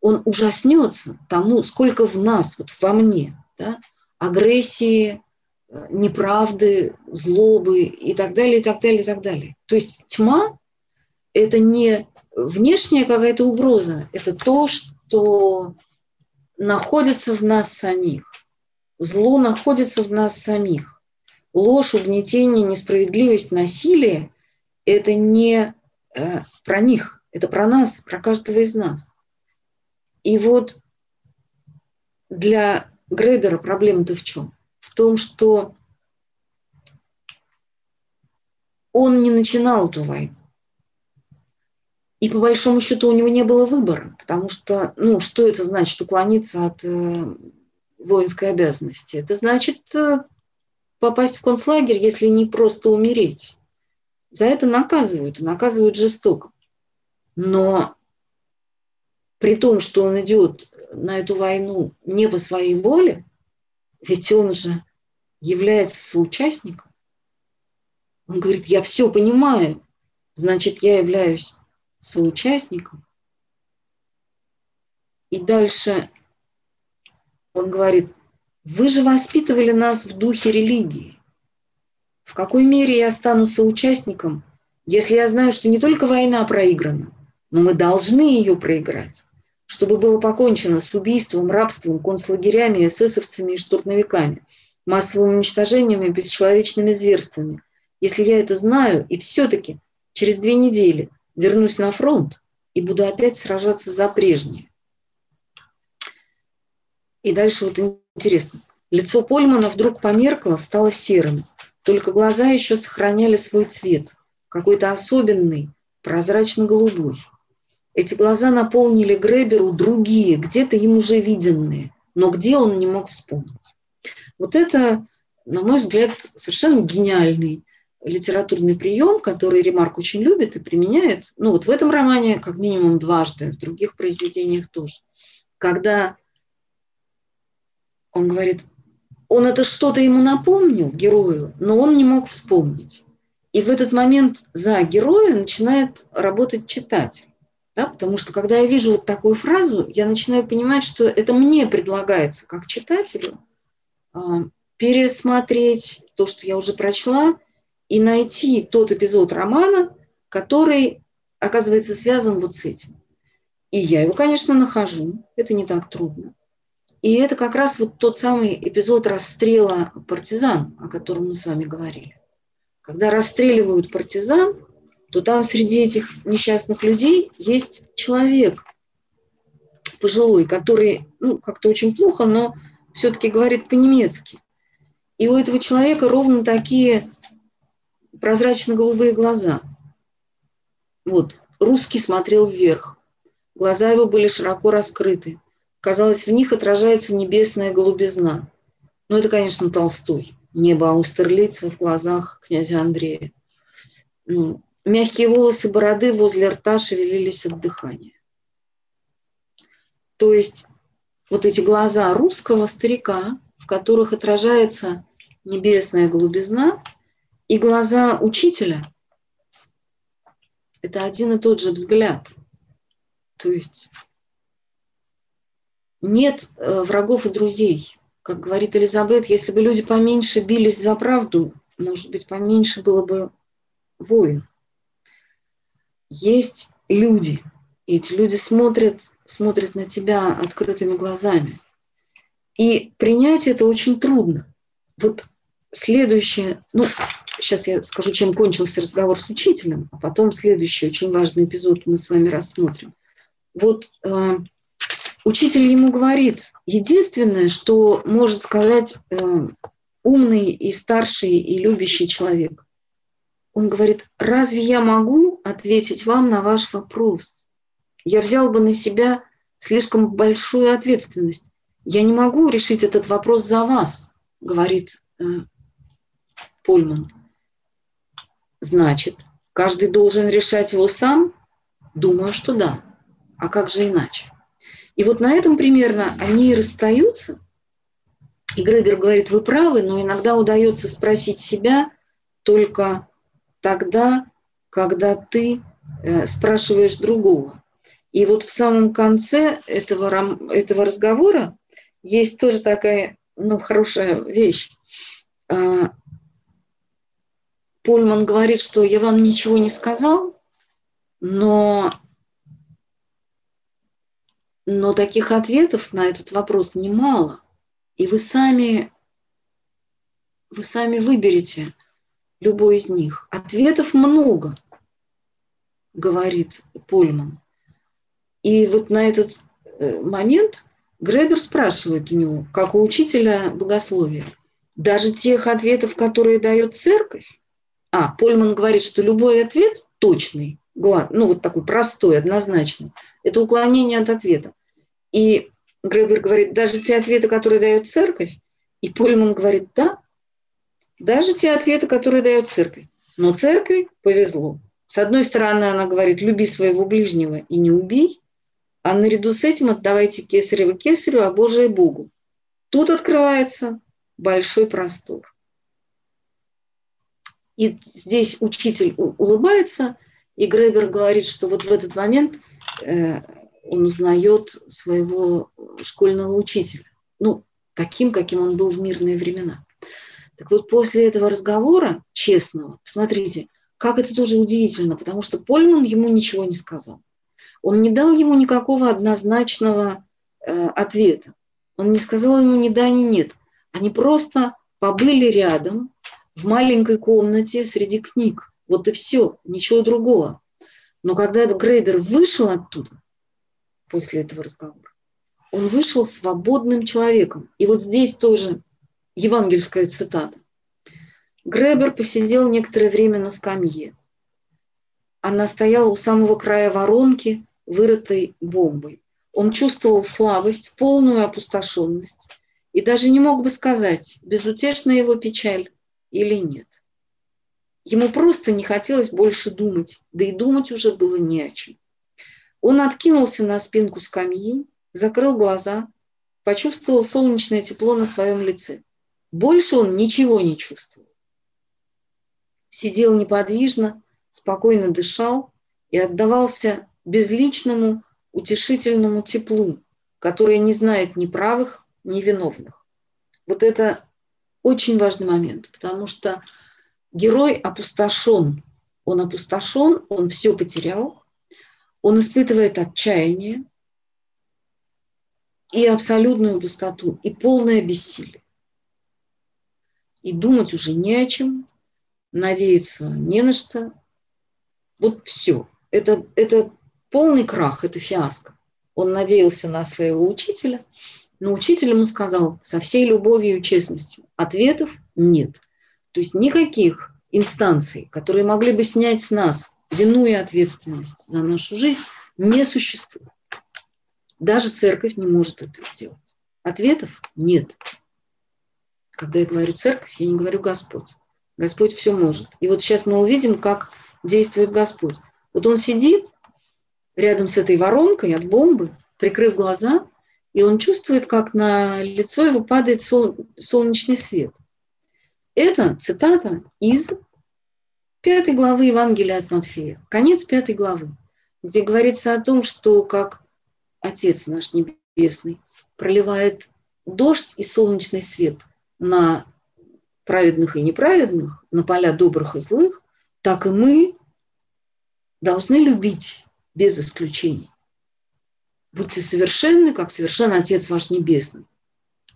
он ужаснется тому, сколько в нас, вот во мне, да, агрессии, э, неправды, злобы и так далее, и так далее, и так далее. То есть тьма – это не внешняя какая-то угроза, это то, что находится в нас самих. Зло находится в нас самих. Ложь, угнетение, несправедливость, насилие – это не э, про них, это про нас, про каждого из нас. И вот для Гребера проблема-то в чем? В том, что он не начинал эту войну. И по большому счету у него не было выбора, потому что, ну, что это значит уклониться от э, воинской обязанности? Это значит э, попасть в концлагерь, если не просто умереть. За это наказывают, наказывают жестоко. Но при том, что он идет на эту войну не по своей воле, ведь он же является соучастником. Он говорит, я все понимаю, значит, я являюсь соучастником. И дальше он говорит, вы же воспитывали нас в духе религии. В какой мере я стану соучастником, если я знаю, что не только война проиграна, но мы должны ее проиграть, чтобы было покончено с убийством, рабством, концлагерями, эсэсовцами и штурмовиками, массовым уничтожением и бесчеловечными зверствами. Если я это знаю, и все-таки через две недели вернусь на фронт и буду опять сражаться за прежнее. И дальше вот интересно. Лицо Польмана вдруг померкло, стало серым. Только глаза еще сохраняли свой цвет, какой-то особенный, прозрачно-голубой. Эти глаза наполнили Греберу другие, где-то им уже виденные, но где он не мог вспомнить. Вот это, на мой взгляд, совершенно гениальный литературный прием, который Ремарк очень любит и применяет, ну вот в этом романе как минимум дважды, в других произведениях тоже. Когда он говорит, он это что-то ему напомнил, герою, но он не мог вспомнить. И в этот момент за героя начинает работать читатель. Да, потому что когда я вижу вот такую фразу, я начинаю понимать, что это мне предлагается как читателю а, пересмотреть то, что я уже прочла, и найти тот эпизод романа, который оказывается связан вот с этим. И я его, конечно, нахожу. Это не так трудно. И это как раз вот тот самый эпизод расстрела партизан, о котором мы с вами говорили. Когда расстреливают партизан, то там среди этих несчастных людей есть человек пожилой, который, ну, как-то очень плохо, но все-таки говорит по-немецки. И у этого человека ровно такие прозрачно-голубые глаза. Вот, русский смотрел вверх. Глаза его были широко раскрыты. Казалось, в них отражается небесная голубизна. Ну, это, конечно, Толстой. Небо Аустерлица в глазах князя Андрея. Мягкие волосы бороды возле рта шевелились от дыхания. То есть вот эти глаза русского старика, в которых отражается небесная голубизна, и глаза учителя – это один и тот же взгляд. То есть нет э, врагов и друзей. Как говорит Элизабет, если бы люди поменьше бились за правду, может быть, поменьше было бы войн. Есть люди, и эти люди смотрят, смотрят на тебя открытыми глазами. И принять это очень трудно. Вот следующее, ну, сейчас я скажу, чем кончился разговор с учителем, а потом следующий очень важный эпизод мы с вами рассмотрим. Вот э, учитель ему говорит, единственное, что может сказать э, умный и старший и любящий человек, он говорит, разве я могу ответить вам на ваш вопрос? Я взял бы на себя слишком большую ответственность. Я не могу решить этот вопрос за вас, говорит э, Польман. Значит, каждый должен решать его сам? Думаю, что да. А как же иначе? И вот на этом примерно они и расстаются. И Гребер говорит, вы правы, но иногда удается спросить себя только тогда, когда ты э, спрашиваешь другого. И вот в самом конце этого, этого разговора есть тоже такая ну, хорошая вещь. А, Польман говорит, что я вам ничего не сказал, но, но таких ответов на этот вопрос немало. И вы сами, вы сами выберете – любой из них. Ответов много, говорит Польман. И вот на этот э, момент Гребер спрашивает у него, как у учителя богословия, даже тех ответов, которые дает церковь. А, Польман говорит, что любой ответ точный, ну вот такой простой, однозначный, это уклонение от ответа. И Гребер говорит, даже те ответы, которые дает церковь, и Польман говорит, да, даже те ответы, которые дает церковь. Но церкви повезло. С одной стороны, она говорит, люби своего ближнего и не убей, а наряду с этим отдавайте кесарево кесарю, а Божие Богу. Тут открывается большой простор. И здесь учитель улыбается, и Гребер говорит, что вот в этот момент э, он узнает своего школьного учителя. Ну, таким, каким он был в мирные времена. Так вот, после этого разговора, честного, посмотрите, как это тоже удивительно, потому что Польман ему ничего не сказал. Он не дал ему никакого однозначного э, ответа. Он не сказал ему ни да, ни нет. Они просто побыли рядом в маленькой комнате среди книг. Вот и все, ничего другого. Но когда Грейбер вышел оттуда, после этого разговора, он вышел свободным человеком. И вот здесь тоже евангельская цитата. Гребер посидел некоторое время на скамье. Она стояла у самого края воронки, вырытой бомбой. Он чувствовал слабость, полную опустошенность и даже не мог бы сказать, безутешна его печаль или нет. Ему просто не хотелось больше думать, да и думать уже было не о чем. Он откинулся на спинку скамьи, закрыл глаза, почувствовал солнечное тепло на своем лице. Больше он ничего не чувствовал. Сидел неподвижно, спокойно дышал и отдавался безличному, утешительному теплу, которое не знает ни правых, ни виновных. Вот это очень важный момент, потому что герой опустошен. Он опустошен, он все потерял, он испытывает отчаяние и абсолютную пустоту, и полное бессилие. И думать уже не о чем, надеяться не на что. Вот все. Это, это полный крах, это фиаско. Он надеялся на своего учителя, но учитель ему сказал со всей любовью и честностью, ответов нет. То есть никаких инстанций, которые могли бы снять с нас вину и ответственность за нашу жизнь, не существует. Даже церковь не может это сделать. Ответов нет. Когда я говорю церковь, я не говорю Господь. Господь все может. И вот сейчас мы увидим, как действует Господь. Вот он сидит рядом с этой воронкой от бомбы, прикрыв глаза, и он чувствует, как на лицо его падает солнечный свет. Это цитата из пятой главы Евангелия от Матфея, конец пятой главы, где говорится о том, что как Отец наш Небесный проливает дождь и солнечный свет на праведных и неправедных, на поля добрых и злых, так и мы должны любить без исключений. Будьте совершенны, как совершен Отец ваш Небесный.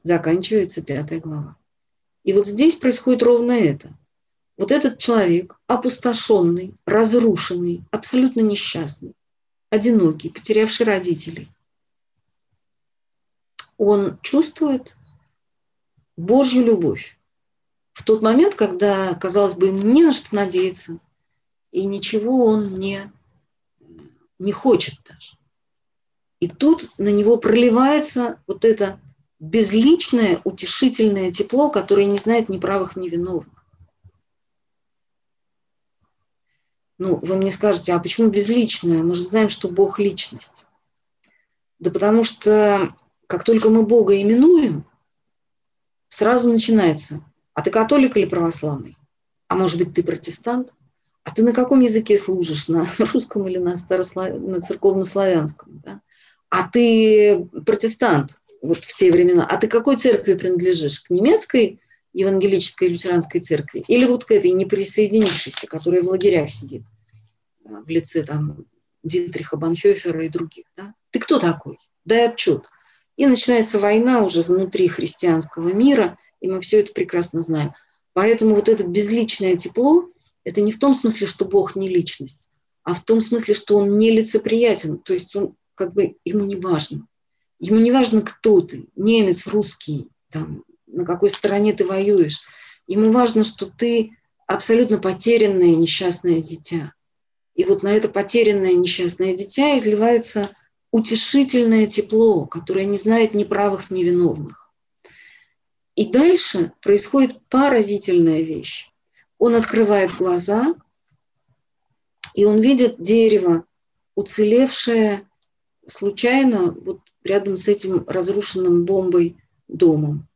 Заканчивается пятая глава. И вот здесь происходит ровно это. Вот этот человек, опустошенный, разрушенный, абсолютно несчастный, одинокий, потерявший родителей, он чувствует Божью любовь. В тот момент, когда, казалось бы, ему не на что надеяться, и ничего он не, не хочет даже. И тут на него проливается вот это безличное, утешительное тепло, которое не знает ни правых, ни виновных. Ну, вы мне скажете, а почему безличное? Мы же знаем, что Бог – личность. Да потому что как только мы Бога именуем, сразу начинается, а ты католик или православный? А может быть, ты протестант? А ты на каком языке служишь? На русском или на, старослав... на церковнославянском? Да? А ты протестант вот в те времена. А ты какой церкви принадлежишь? К немецкой евангелической лютеранской церкви? Или вот к этой неприсоединившейся, которая в лагерях сидит? в лице там Дитриха Банхёфера и других. Да? Ты кто такой? Дай отчет. И начинается война уже внутри христианского мира, и мы все это прекрасно знаем. Поэтому вот это безличное тепло, это не в том смысле, что Бог не личность, а в том смысле, что Он не лицеприятен, то есть он как бы ему не важно. Ему не важно, кто ты, немец, русский, там, на какой стороне ты воюешь. Ему важно, что ты абсолютно потерянное несчастное дитя. И вот на это потерянное несчастное дитя изливается утешительное тепло, которое не знает ни правых, ни виновных. И дальше происходит поразительная вещь. Он открывает глаза, и он видит дерево, уцелевшее случайно вот рядом с этим разрушенным бомбой домом.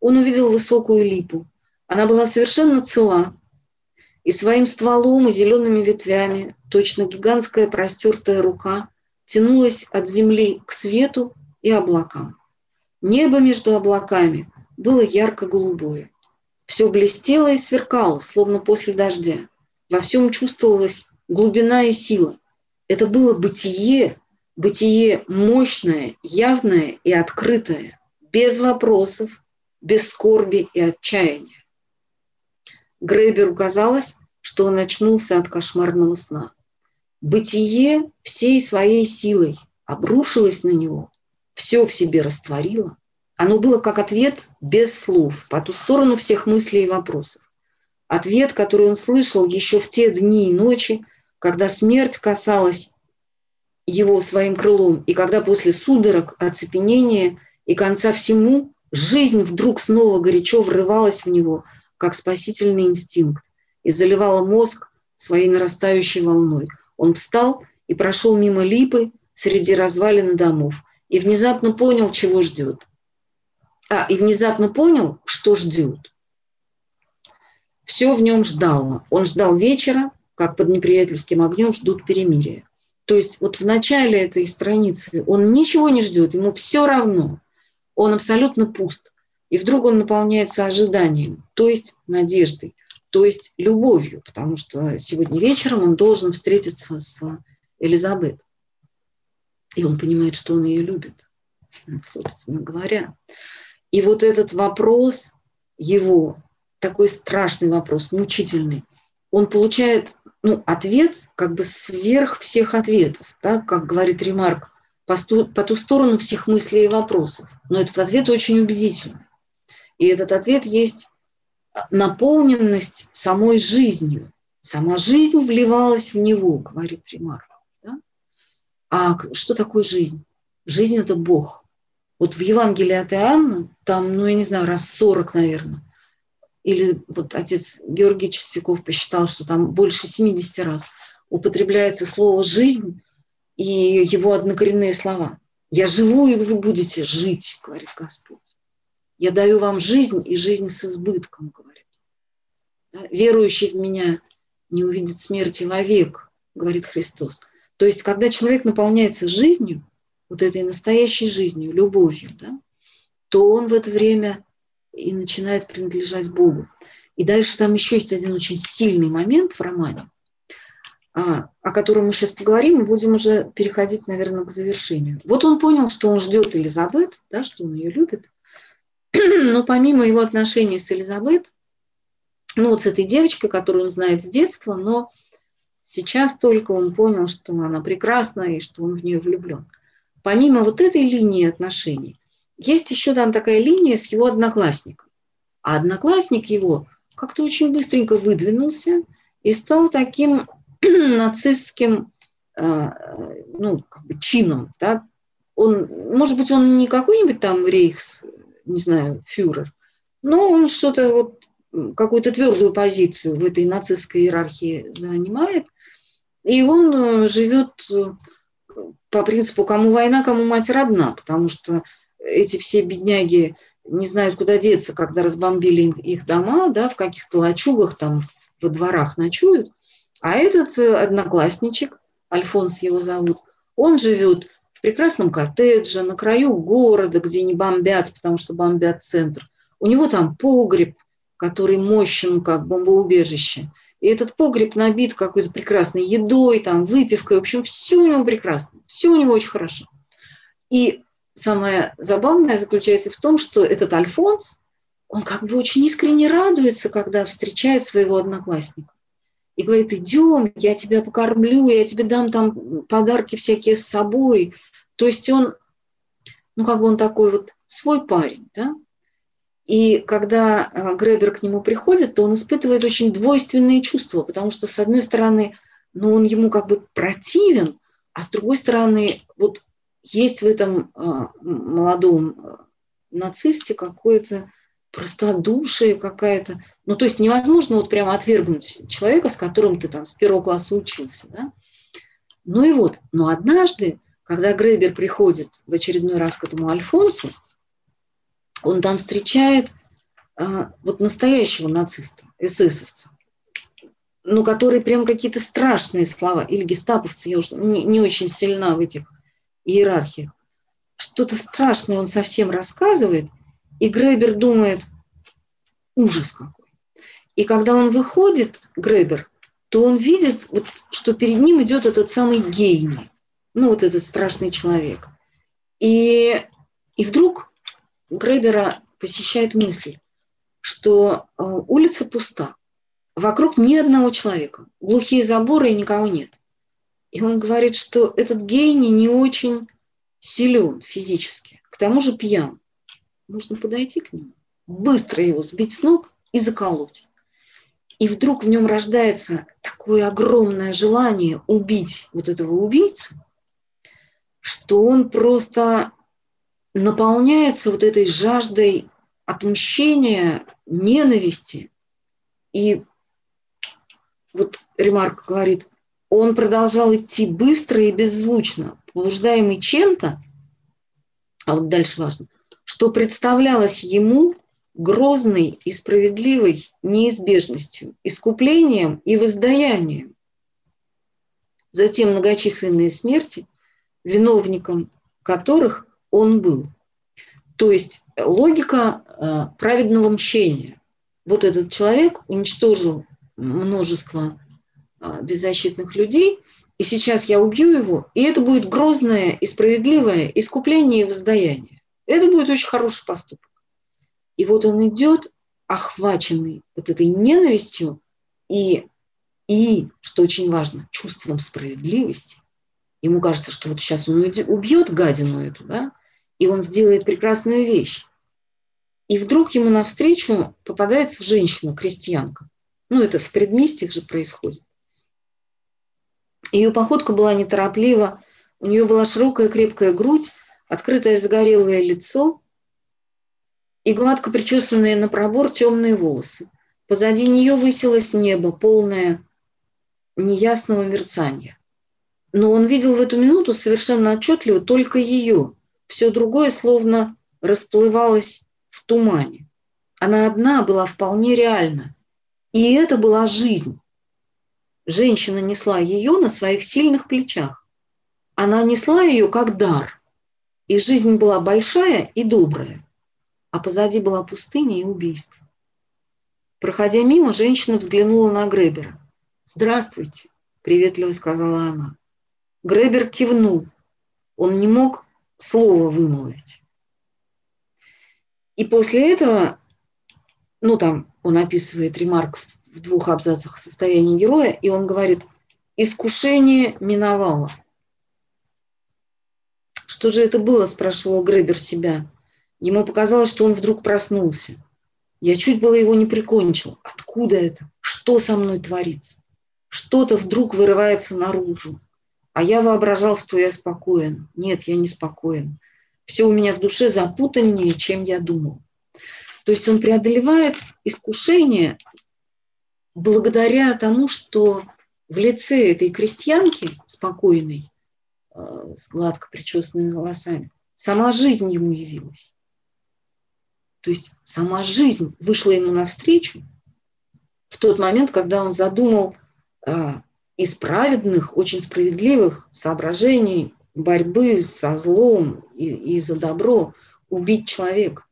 Он увидел высокую липу. Она была совершенно цела, и своим стволом и зелеными ветвями, точно гигантская простертая рука, тянулась от земли к свету и облакам. Небо между облаками было ярко-голубое. Все блестело и сверкало, словно после дождя. Во всем чувствовалась глубина и сила. Это было бытие, бытие мощное, явное и открытое, без вопросов, без скорби и отчаяния. Грейберу казалось, что он очнулся от кошмарного сна. Бытие всей своей силой обрушилось на него, все в себе растворило. Оно было как ответ без слов, по ту сторону всех мыслей и вопросов. Ответ, который он слышал еще в те дни и ночи, когда смерть касалась его своим крылом, и когда после судорог, оцепенения и конца всему жизнь вдруг снова горячо врывалась в него, как спасительный инстинкт, и заливала мозг своей нарастающей волной. Он встал и прошел мимо липы среди развалин домов и внезапно понял, чего ждет. А, и внезапно понял, что ждет. Все в нем ждало. Он ждал вечера, как под неприятельским огнем ждут перемирия. То есть вот в начале этой страницы он ничего не ждет, ему все равно. Он абсолютно пуст. И вдруг он наполняется ожиданием, то есть надеждой, то есть любовью, потому что сегодня вечером он должен встретиться с Элизабет. И он понимает, что он ее любит, собственно говоря. И вот этот вопрос его, такой страшный вопрос, мучительный, он получает ну, ответ как бы сверх всех ответов, да, как говорит Ремарк, по, сту, по ту сторону всех мыслей и вопросов. Но этот ответ очень убедительный. И этот ответ есть наполненность самой жизнью. Сама жизнь вливалась в него, говорит Ремарк. Да? А что такое жизнь? Жизнь – это Бог. Вот в Евангелии от Иоанна, там, ну, я не знаю, раз 40, наверное, или вот отец Георгий Чистяков посчитал, что там больше 70 раз употребляется слово «жизнь» и его однокоренные слова. «Я живу, и вы будете жить», говорит Господь. «Я даю вам жизнь, и жизнь с избытком», говорит. «Верующий в меня не увидит смерти вовек», говорит Христос. То есть, когда человек наполняется жизнью, вот этой настоящей жизнью, любовью, да, то он в это время и начинает принадлежать Богу. И дальше там еще есть один очень сильный момент в романе, а, о котором мы сейчас поговорим, и будем уже переходить, наверное, к завершению. Вот он понял, что он ждет Элизабет, да, что он ее любит, но помимо его отношений с Элизабет, ну вот с этой девочкой, которую он знает с детства, но сейчас только он понял, что она прекрасна и что он в нее влюблен. Помимо вот этой линии отношений, есть еще там такая линия с его одноклассником. А одноклассник его как-то очень быстренько выдвинулся и стал таким нацистским э, ну, как бы чином. Да? Он, может быть, он не какой-нибудь там рейхс, не знаю, фюрер, но он что-то вот какую-то твердую позицию в этой нацистской иерархии занимает, и он э, живет э, по принципу «кому война, кому мать родна», потому что эти все бедняги не знают, куда деться, когда разбомбили их дома, да, в каких-то лачугах там во дворах ночуют. А этот э, одноклассничек, Альфонс его зовут, он живет прекрасном коттедже на краю города, где не бомбят, потому что бомбят центр. У него там погреб, который мощен, как бомбоубежище. И этот погреб набит какой-то прекрасной едой, там, выпивкой. В общем, все у него прекрасно, все у него очень хорошо. И самое забавное заключается в том, что этот Альфонс, он как бы очень искренне радуется, когда встречает своего одноклассника. И говорит, идем, я тебя покормлю, я тебе дам там подарки всякие с собой. То есть он, ну как бы он такой вот свой парень, да? И когда а, Гребер к нему приходит, то он испытывает очень двойственные чувства, потому что, с одной стороны, ну, он ему как бы противен, а с другой стороны, вот есть в этом а, молодом а, нацисте какое-то простодушие какая-то. Ну, то есть невозможно вот прямо отвергнуть человека, с которым ты там с первого класса учился, да? Ну и вот, но однажды, когда Грейбер приходит в очередной раз к этому Альфонсу, он там встречает а, вот настоящего нациста, эсэсовца, ну, который прям какие-то страшные слова, или гестаповцы, я уже не, не очень сильна в этих иерархиях. Что-то страшное он совсем рассказывает, и Грейбер думает, ужас какой. И когда он выходит, Грейбер, то он видит, вот, что перед ним идет этот самый гений, ну вот этот страшный человек. И, и вдруг Грейбера посещает мысль, что э, улица пуста, вокруг ни одного человека, глухие заборы и никого нет. И он говорит, что этот гений не очень силен физически, к тому же пьян. Нужно подойти к нему, быстро его сбить с ног и заколоть. И вдруг в нем рождается такое огромное желание убить вот этого убийцу, что он просто наполняется вот этой жаждой отмщения, ненависти. И вот Ремарк говорит, он продолжал идти быстро и беззвучно, побуждаемый чем-то, а вот дальше важно, что представлялось ему грозной и справедливой неизбежностью, искуплением и воздаянием. Затем многочисленные смерти, виновником которых он был. То есть логика э, праведного мщения. Вот этот человек уничтожил множество а, беззащитных людей, и сейчас я убью его, и это будет грозное и справедливое искупление и воздаяние. Это будет очень хороший поступок. И вот он идет, охваченный вот этой ненавистью и, и, что очень важно, чувством справедливости. Ему кажется, что вот сейчас он убьет гадину эту, да, и он сделает прекрасную вещь. И вдруг ему навстречу попадается женщина, крестьянка. Ну, это в предместьях же происходит. Ее походка была нетороплива, у нее была широкая крепкая грудь, открытое загорелое лицо и гладко причесанные на пробор темные волосы. Позади нее высилось небо, полное неясного мерцания. Но он видел в эту минуту совершенно отчетливо только ее. Все другое словно расплывалось в тумане. Она одна была вполне реальна. И это была жизнь. Женщина несла ее на своих сильных плечах. Она несла ее как дар. И жизнь была большая и добрая. А позади была пустыня и убийство. Проходя мимо, женщина взглянула на Гребера. «Здравствуйте», — приветливо сказала она. Гребер кивнул. Он не мог слова вымолвить. И после этого, ну там он описывает ремарк в двух абзацах состояния героя, и он говорит, искушение миновало. Что же это было, спрашивал Гребер себя. Ему показалось, что он вдруг проснулся. Я чуть было его не прикончил. Откуда это? Что со мной творится? Что-то вдруг вырывается наружу. А я воображал, что я спокоен. Нет, я не спокоен. Все у меня в душе запутаннее, чем я думал. То есть он преодолевает искушение благодаря тому, что в лице этой крестьянки спокойной, э, с гладко причесанными волосами, сама жизнь ему явилась. То есть сама жизнь вышла ему навстречу в тот момент, когда он задумал а, из праведных, очень справедливых соображений борьбы со злом и, и за добро убить человека.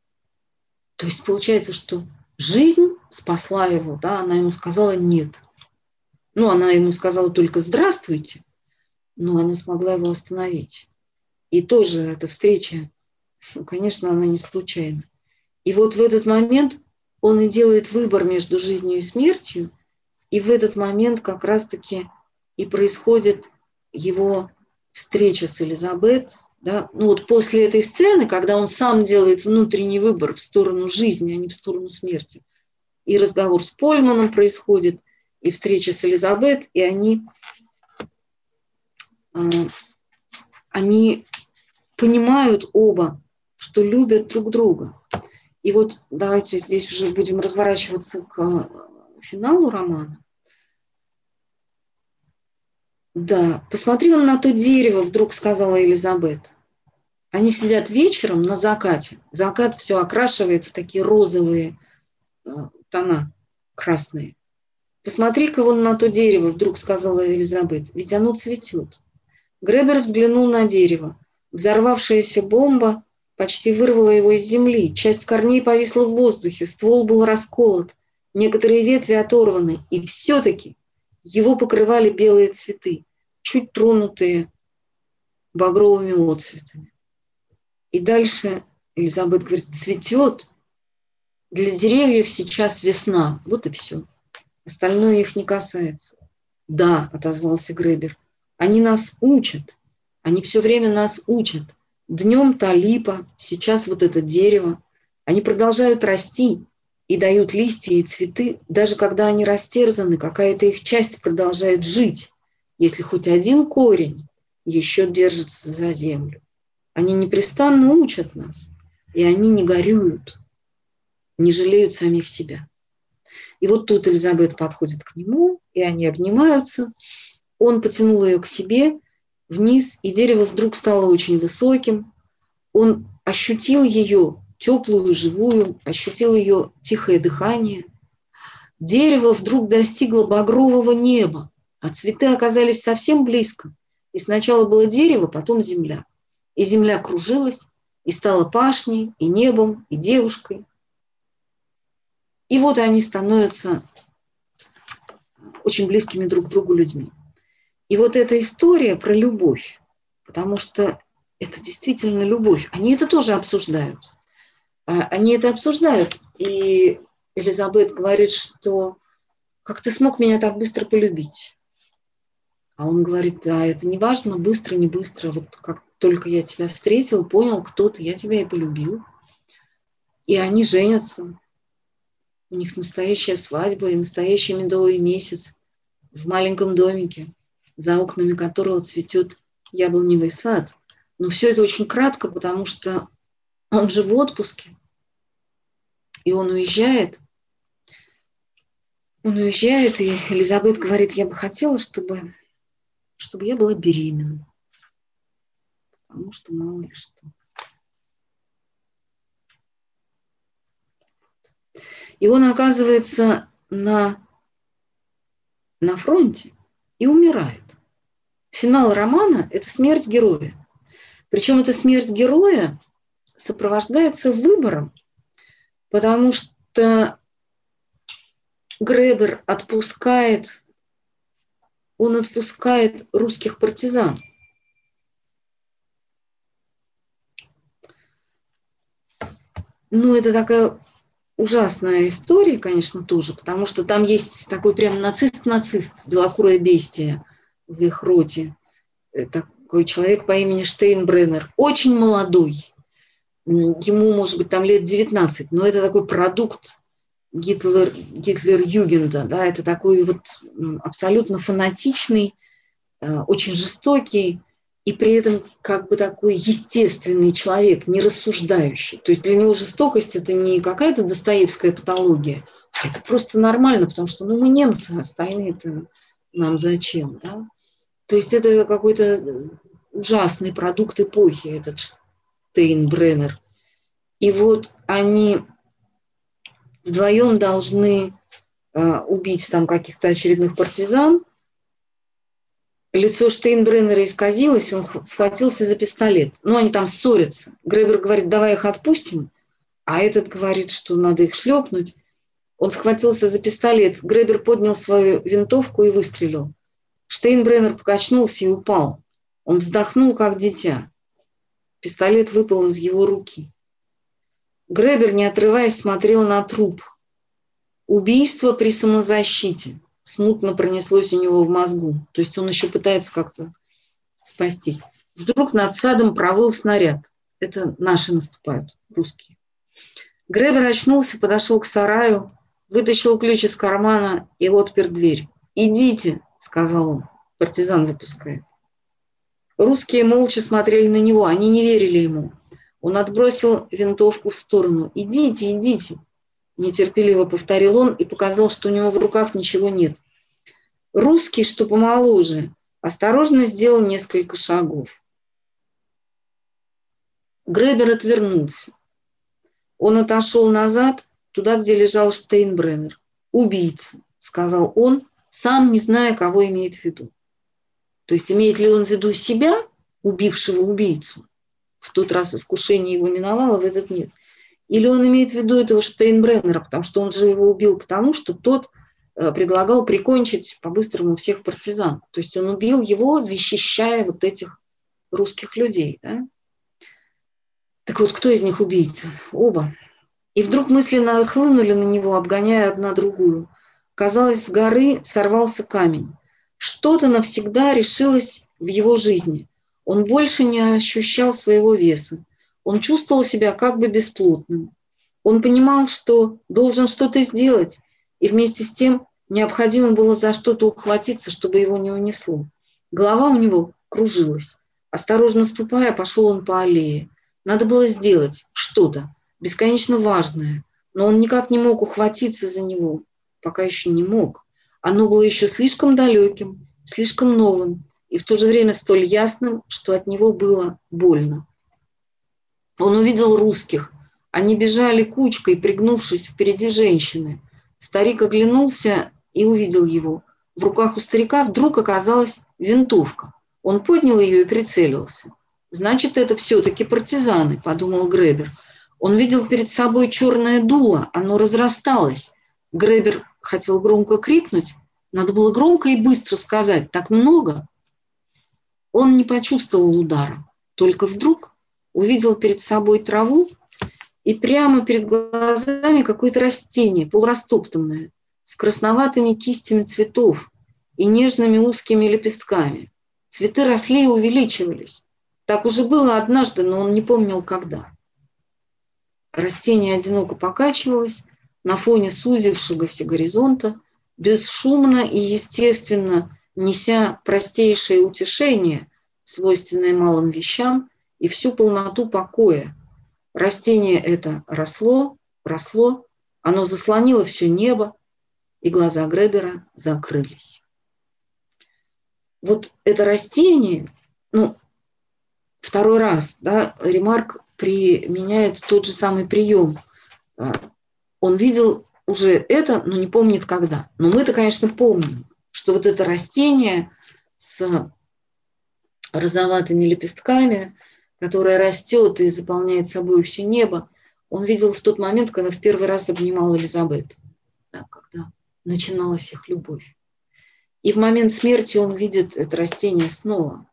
То есть получается, что жизнь спасла его, да, она ему сказала нет. Ну, она ему сказала только здравствуйте, но она смогла его остановить. И тоже эта встреча, ну, конечно, она не случайна. И вот в этот момент он и делает выбор между жизнью и смертью, и в этот момент как раз-таки и происходит его встреча с Элизабет. Да? Ну вот после этой сцены, когда он сам делает внутренний выбор в сторону жизни, а не в сторону смерти, и разговор с Польманом происходит, и встреча с Элизабет, и они, а, они понимают оба, что любят друг друга. И вот давайте здесь уже будем разворачиваться к э, финалу романа. Да, посмотри на то дерево, вдруг сказала Элизабет. Они сидят вечером на закате. Закат все окрашивает в такие розовые э, тона, красные. Посмотри-ка вон на то дерево, вдруг сказала Элизабет, ведь оно цветет. Гребер взглянул на дерево. Взорвавшаяся бомба почти вырвало его из земли. Часть корней повисла в воздухе, ствол был расколот, некоторые ветви оторваны, и все-таки его покрывали белые цветы, чуть тронутые багровыми отцветами. И дальше Элизабет говорит, цветет. Для деревьев сейчас весна. Вот и все. Остальное их не касается. Да, отозвался Гребер. Они нас учат. Они все время нас учат. Днем та липа, сейчас вот это дерево. Они продолжают расти и дают листья и цветы, даже когда они растерзаны, какая-то их часть продолжает жить, если хоть один корень еще держится за землю. Они непрестанно учат нас, и они не горюют, не жалеют самих себя. И вот тут Элизабет подходит к нему, и они обнимаются. Он потянул ее к себе, вниз, и дерево вдруг стало очень высоким. Он ощутил ее теплую, живую, ощутил ее тихое дыхание. Дерево вдруг достигло багрового неба, а цветы оказались совсем близко. И сначала было дерево, потом земля. И земля кружилась, и стала пашней, и небом, и девушкой. И вот они становятся очень близкими друг к другу людьми. И вот эта история про любовь, потому что это действительно любовь, они это тоже обсуждают. А, они это обсуждают. И Элизабет говорит, что как ты смог меня так быстро полюбить? А он говорит, да, это не важно, быстро, не быстро. Вот как только я тебя встретил, понял, кто ты, я тебя и полюбил. И они женятся. У них настоящая свадьба и настоящий медовый месяц в маленьком домике, за окнами которого цветет яблоневый сад. Но все это очень кратко, потому что он же в отпуске. И он уезжает. Он уезжает, и Элизабет говорит, я бы хотела, чтобы, чтобы я была беременна. Потому что мало ли что. И он оказывается на, на фронте и умирает. Финал романа – это смерть героя. Причем эта смерть героя сопровождается выбором, потому что Гребер отпускает, он отпускает русских партизан. Ну, это такая ужасная история, конечно, тоже, потому что там есть такой прям нацист-нацист, белокурое бестие в их роте. Э, такой человек по имени Штейнбреннер, очень молодой, ему, может быть, там лет 19, но это такой продукт Гитлер, Гитлер-Югенда, да, это такой вот абсолютно фанатичный, э, очень жестокий, и при этом как бы такой естественный человек, не рассуждающий. То есть для него жестокость это не какая-то достоевская патология, а это просто нормально, потому что ну, мы немцы, а остальные-то нам зачем, да? То есть это какой-то ужасный продукт эпохи, этот Штейнбреннер. И вот они вдвоем должны э, убить там каких-то очередных партизан – лицо Штейнбреннера исказилось, он схватился за пистолет. Ну, они там ссорятся. Гребер говорит, давай их отпустим, а этот говорит, что надо их шлепнуть. Он схватился за пистолет. Гребер поднял свою винтовку и выстрелил. Штейнбреннер покачнулся и упал. Он вздохнул, как дитя. Пистолет выпал из его руки. Гребер, не отрываясь, смотрел на труп. Убийство при самозащите – смутно пронеслось у него в мозгу. То есть он еще пытается как-то спастись. Вдруг над садом провыл снаряд. Это наши наступают, русские. Гребер очнулся, подошел к сараю, вытащил ключ из кармана и отпер дверь. «Идите», — сказал он, партизан выпускает. Русские молча смотрели на него, они не верили ему. Он отбросил винтовку в сторону. «Идите, идите», нетерпеливо повторил он и показал, что у него в руках ничего нет. Русский, что помоложе, осторожно сделал несколько шагов. Гребер отвернулся. Он отошел назад, туда, где лежал Штейнбреннер. «Убийца», — сказал он, сам не зная, кого имеет в виду. То есть имеет ли он в виду себя, убившего убийцу? В тот раз искушение его миновало, в этот нет – или он имеет в виду этого Штейнбреннера, потому что он же его убил, потому что тот э, предлагал прикончить по-быстрому всех партизан. То есть он убил его, защищая вот этих русских людей. Да? Так вот, кто из них убийца? Оба. И вдруг мысли нахлынули на него, обгоняя одна другую. Казалось, с горы сорвался камень. Что-то навсегда решилось в его жизни. Он больше не ощущал своего веса. Он чувствовал себя как бы бесплотным. Он понимал, что должен что-то сделать, и вместе с тем необходимо было за что-то ухватиться, чтобы его не унесло. Голова у него кружилась. Осторожно ступая, пошел он по аллее. Надо было сделать что-то бесконечно важное, но он никак не мог ухватиться за него, пока еще не мог. Оно было еще слишком далеким, слишком новым и в то же время столь ясным, что от него было больно. Он увидел русских. Они бежали кучкой, пригнувшись впереди женщины. Старик оглянулся и увидел его. В руках у старика вдруг оказалась винтовка. Он поднял ее и прицелился. «Значит, это все-таки партизаны», – подумал Гребер. Он видел перед собой черное дуло, оно разрасталось. Гребер хотел громко крикнуть. Надо было громко и быстро сказать. Так много, он не почувствовал удара, только вдруг увидел перед собой траву и прямо перед глазами какое-то растение, полурастоптанное, с красноватыми кистями цветов и нежными узкими лепестками. Цветы росли и увеличивались. Так уже было однажды, но он не помнил, когда. Растение одиноко покачивалось на фоне сузившегося горизонта, бесшумно и естественно неся простейшее утешение, свойственное малым вещам, и всю полноту покоя. Растение это росло, росло, оно заслонило все небо, и глаза Гребера закрылись. Вот это растение, ну, второй раз, да, Ремарк применяет тот же самый прием. Он видел уже это, но не помнит когда. Но мы-то, конечно, помним, что вот это растение с розоватыми лепестками, которое растет и заполняет собой все небо, он видел в тот момент, когда в первый раз обнимал Элизабет, да, когда начиналась их любовь. И в момент смерти он видит это растение снова.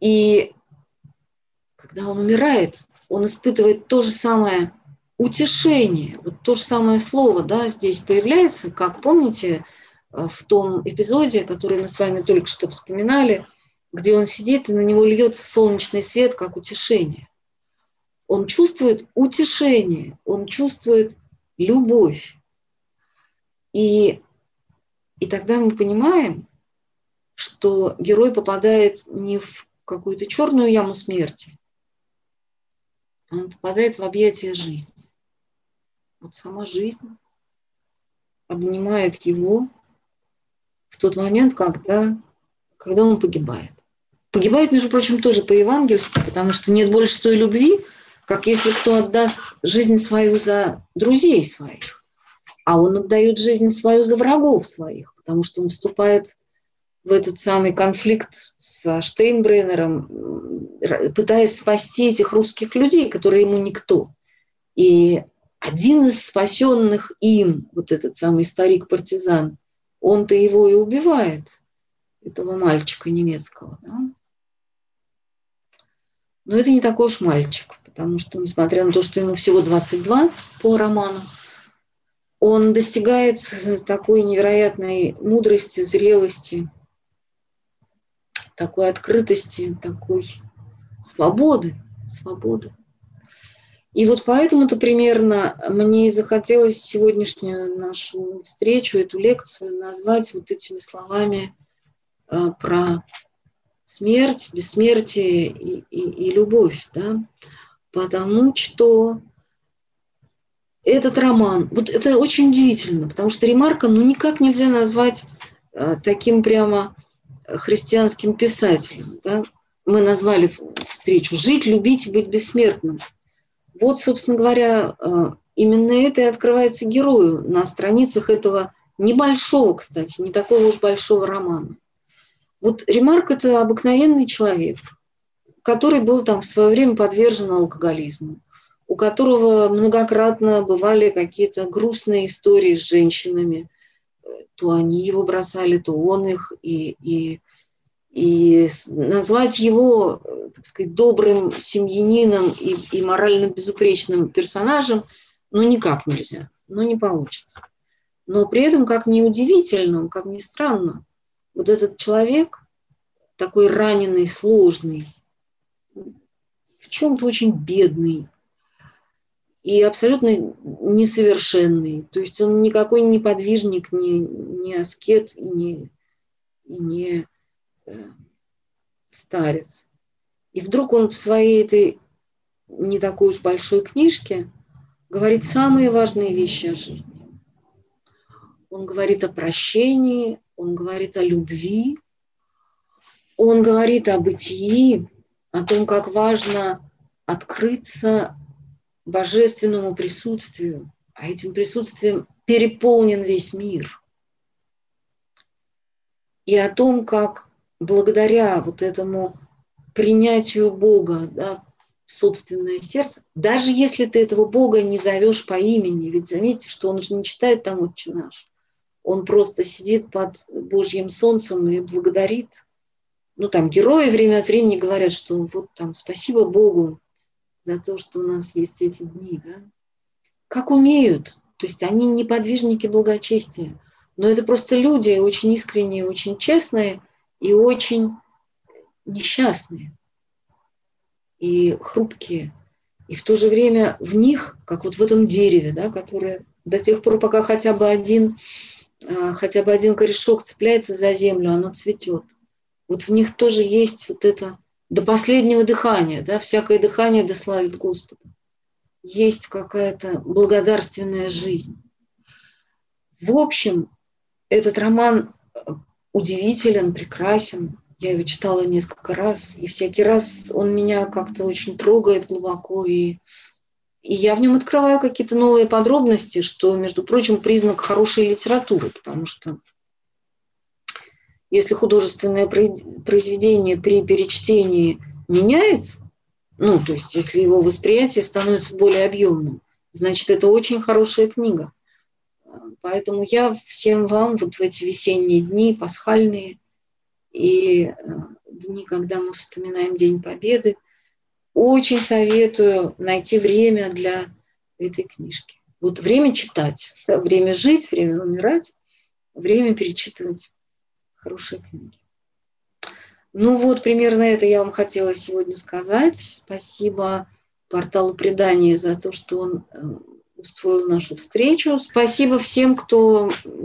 И когда он умирает, он испытывает то же самое утешение. Вот то же самое слово да, здесь появляется, как помните, э, в том эпизоде, который мы с вами только что вспоминали, где он сидит, и на него льется солнечный свет, как утешение. Он чувствует утешение, он чувствует любовь. И, и тогда мы понимаем, что герой попадает не в какую-то черную яму смерти, а он попадает в объятия жизни. Вот сама жизнь обнимает его в тот момент, когда, когда он погибает. Погибает, между прочим, тоже по-евангельски, потому что нет больше той любви, как если кто отдаст жизнь свою за друзей своих, а он отдает жизнь свою за врагов своих, потому что он вступает в этот самый конфликт со Штейнбреннером, пытаясь спасти этих русских людей, которые ему никто. И один из спасенных им, вот этот самый старик-партизан, он-то его и убивает, этого мальчика немецкого. Да? Но это не такой уж мальчик, потому что, несмотря на то, что ему всего 22 по роману, он достигает такой невероятной мудрости, зрелости – такой открытости, такой свободы, свободы. И вот поэтому-то примерно мне захотелось сегодняшнюю нашу встречу, эту лекцию назвать вот этими словами э, про смерть, бессмертие и, и, и любовь, да, потому что этот роман, вот это очень удивительно, потому что Ремарка, ну, никак нельзя назвать э, таким прямо христианским писателем. Да? Мы назвали встречу «Жить, любить быть бессмертным». Вот, собственно говоря, э, именно это и открывается герою на страницах этого небольшого, кстати, не такого уж большого романа. Вот Ремарк – это обыкновенный человек, который был там в свое время подвержен алкоголизму, у которого многократно бывали какие-то грустные истории с женщинами, то они его бросали, то он их, и, и, и назвать его, так сказать, добрым семьянином и, и морально безупречным персонажем, ну, никак нельзя, ну, не получится. Но при этом, как ни удивительно, как ни странно, вот этот человек, такой раненый, сложный, в чем-то очень бедный, и абсолютно несовершенный. То есть он никакой не подвижник, не, не аскет и не, и не э, старец. И вдруг он в своей этой не такой уж большой книжке говорит самые важные вещи о жизни. Он говорит о прощении, он говорит о любви, он говорит о бытии, о том, как важно открыться божественному присутствию, а этим присутствием переполнен весь мир. И о том, как благодаря вот этому принятию Бога да, в собственное сердце, даже если ты этого Бога не зовешь по имени, ведь заметьте, что он же не читает там «Отче наш», он просто сидит под Божьим солнцем и благодарит. Ну, там, герои время от времени говорят, что вот там спасибо Богу за то, что у нас есть эти дни, да. Как умеют, то есть они не подвижники благочестия, но это просто люди очень искренние, очень честные и очень несчастные и хрупкие. И в то же время в них, как вот в этом дереве, да, которое до тех пор, пока хотя бы один, а, хотя бы один корешок цепляется за землю, оно цветет. Вот в них тоже есть вот это до последнего дыхания, да, всякое дыхание дославит Господа. Есть какая-то благодарственная жизнь. В общем, этот роман удивителен, прекрасен. Я его читала несколько раз, и всякий раз он меня как-то очень трогает глубоко, и, и я в нем открываю какие-то новые подробности, что, между прочим, признак хорошей литературы, потому что если художественное произведение при перечтении меняется, ну, то есть если его восприятие становится более объемным, значит, это очень хорошая книга. Поэтому я всем вам вот в эти весенние дни, пасхальные и э, дни, когда мы вспоминаем День Победы, очень советую найти время для этой книжки. Вот время читать, да, время жить, время умирать, время перечитывать хорошие книги. Ну вот, примерно это я вам хотела сегодня сказать. Спасибо порталу предания за то, что он э, устроил нашу встречу. Спасибо всем, кто сегодня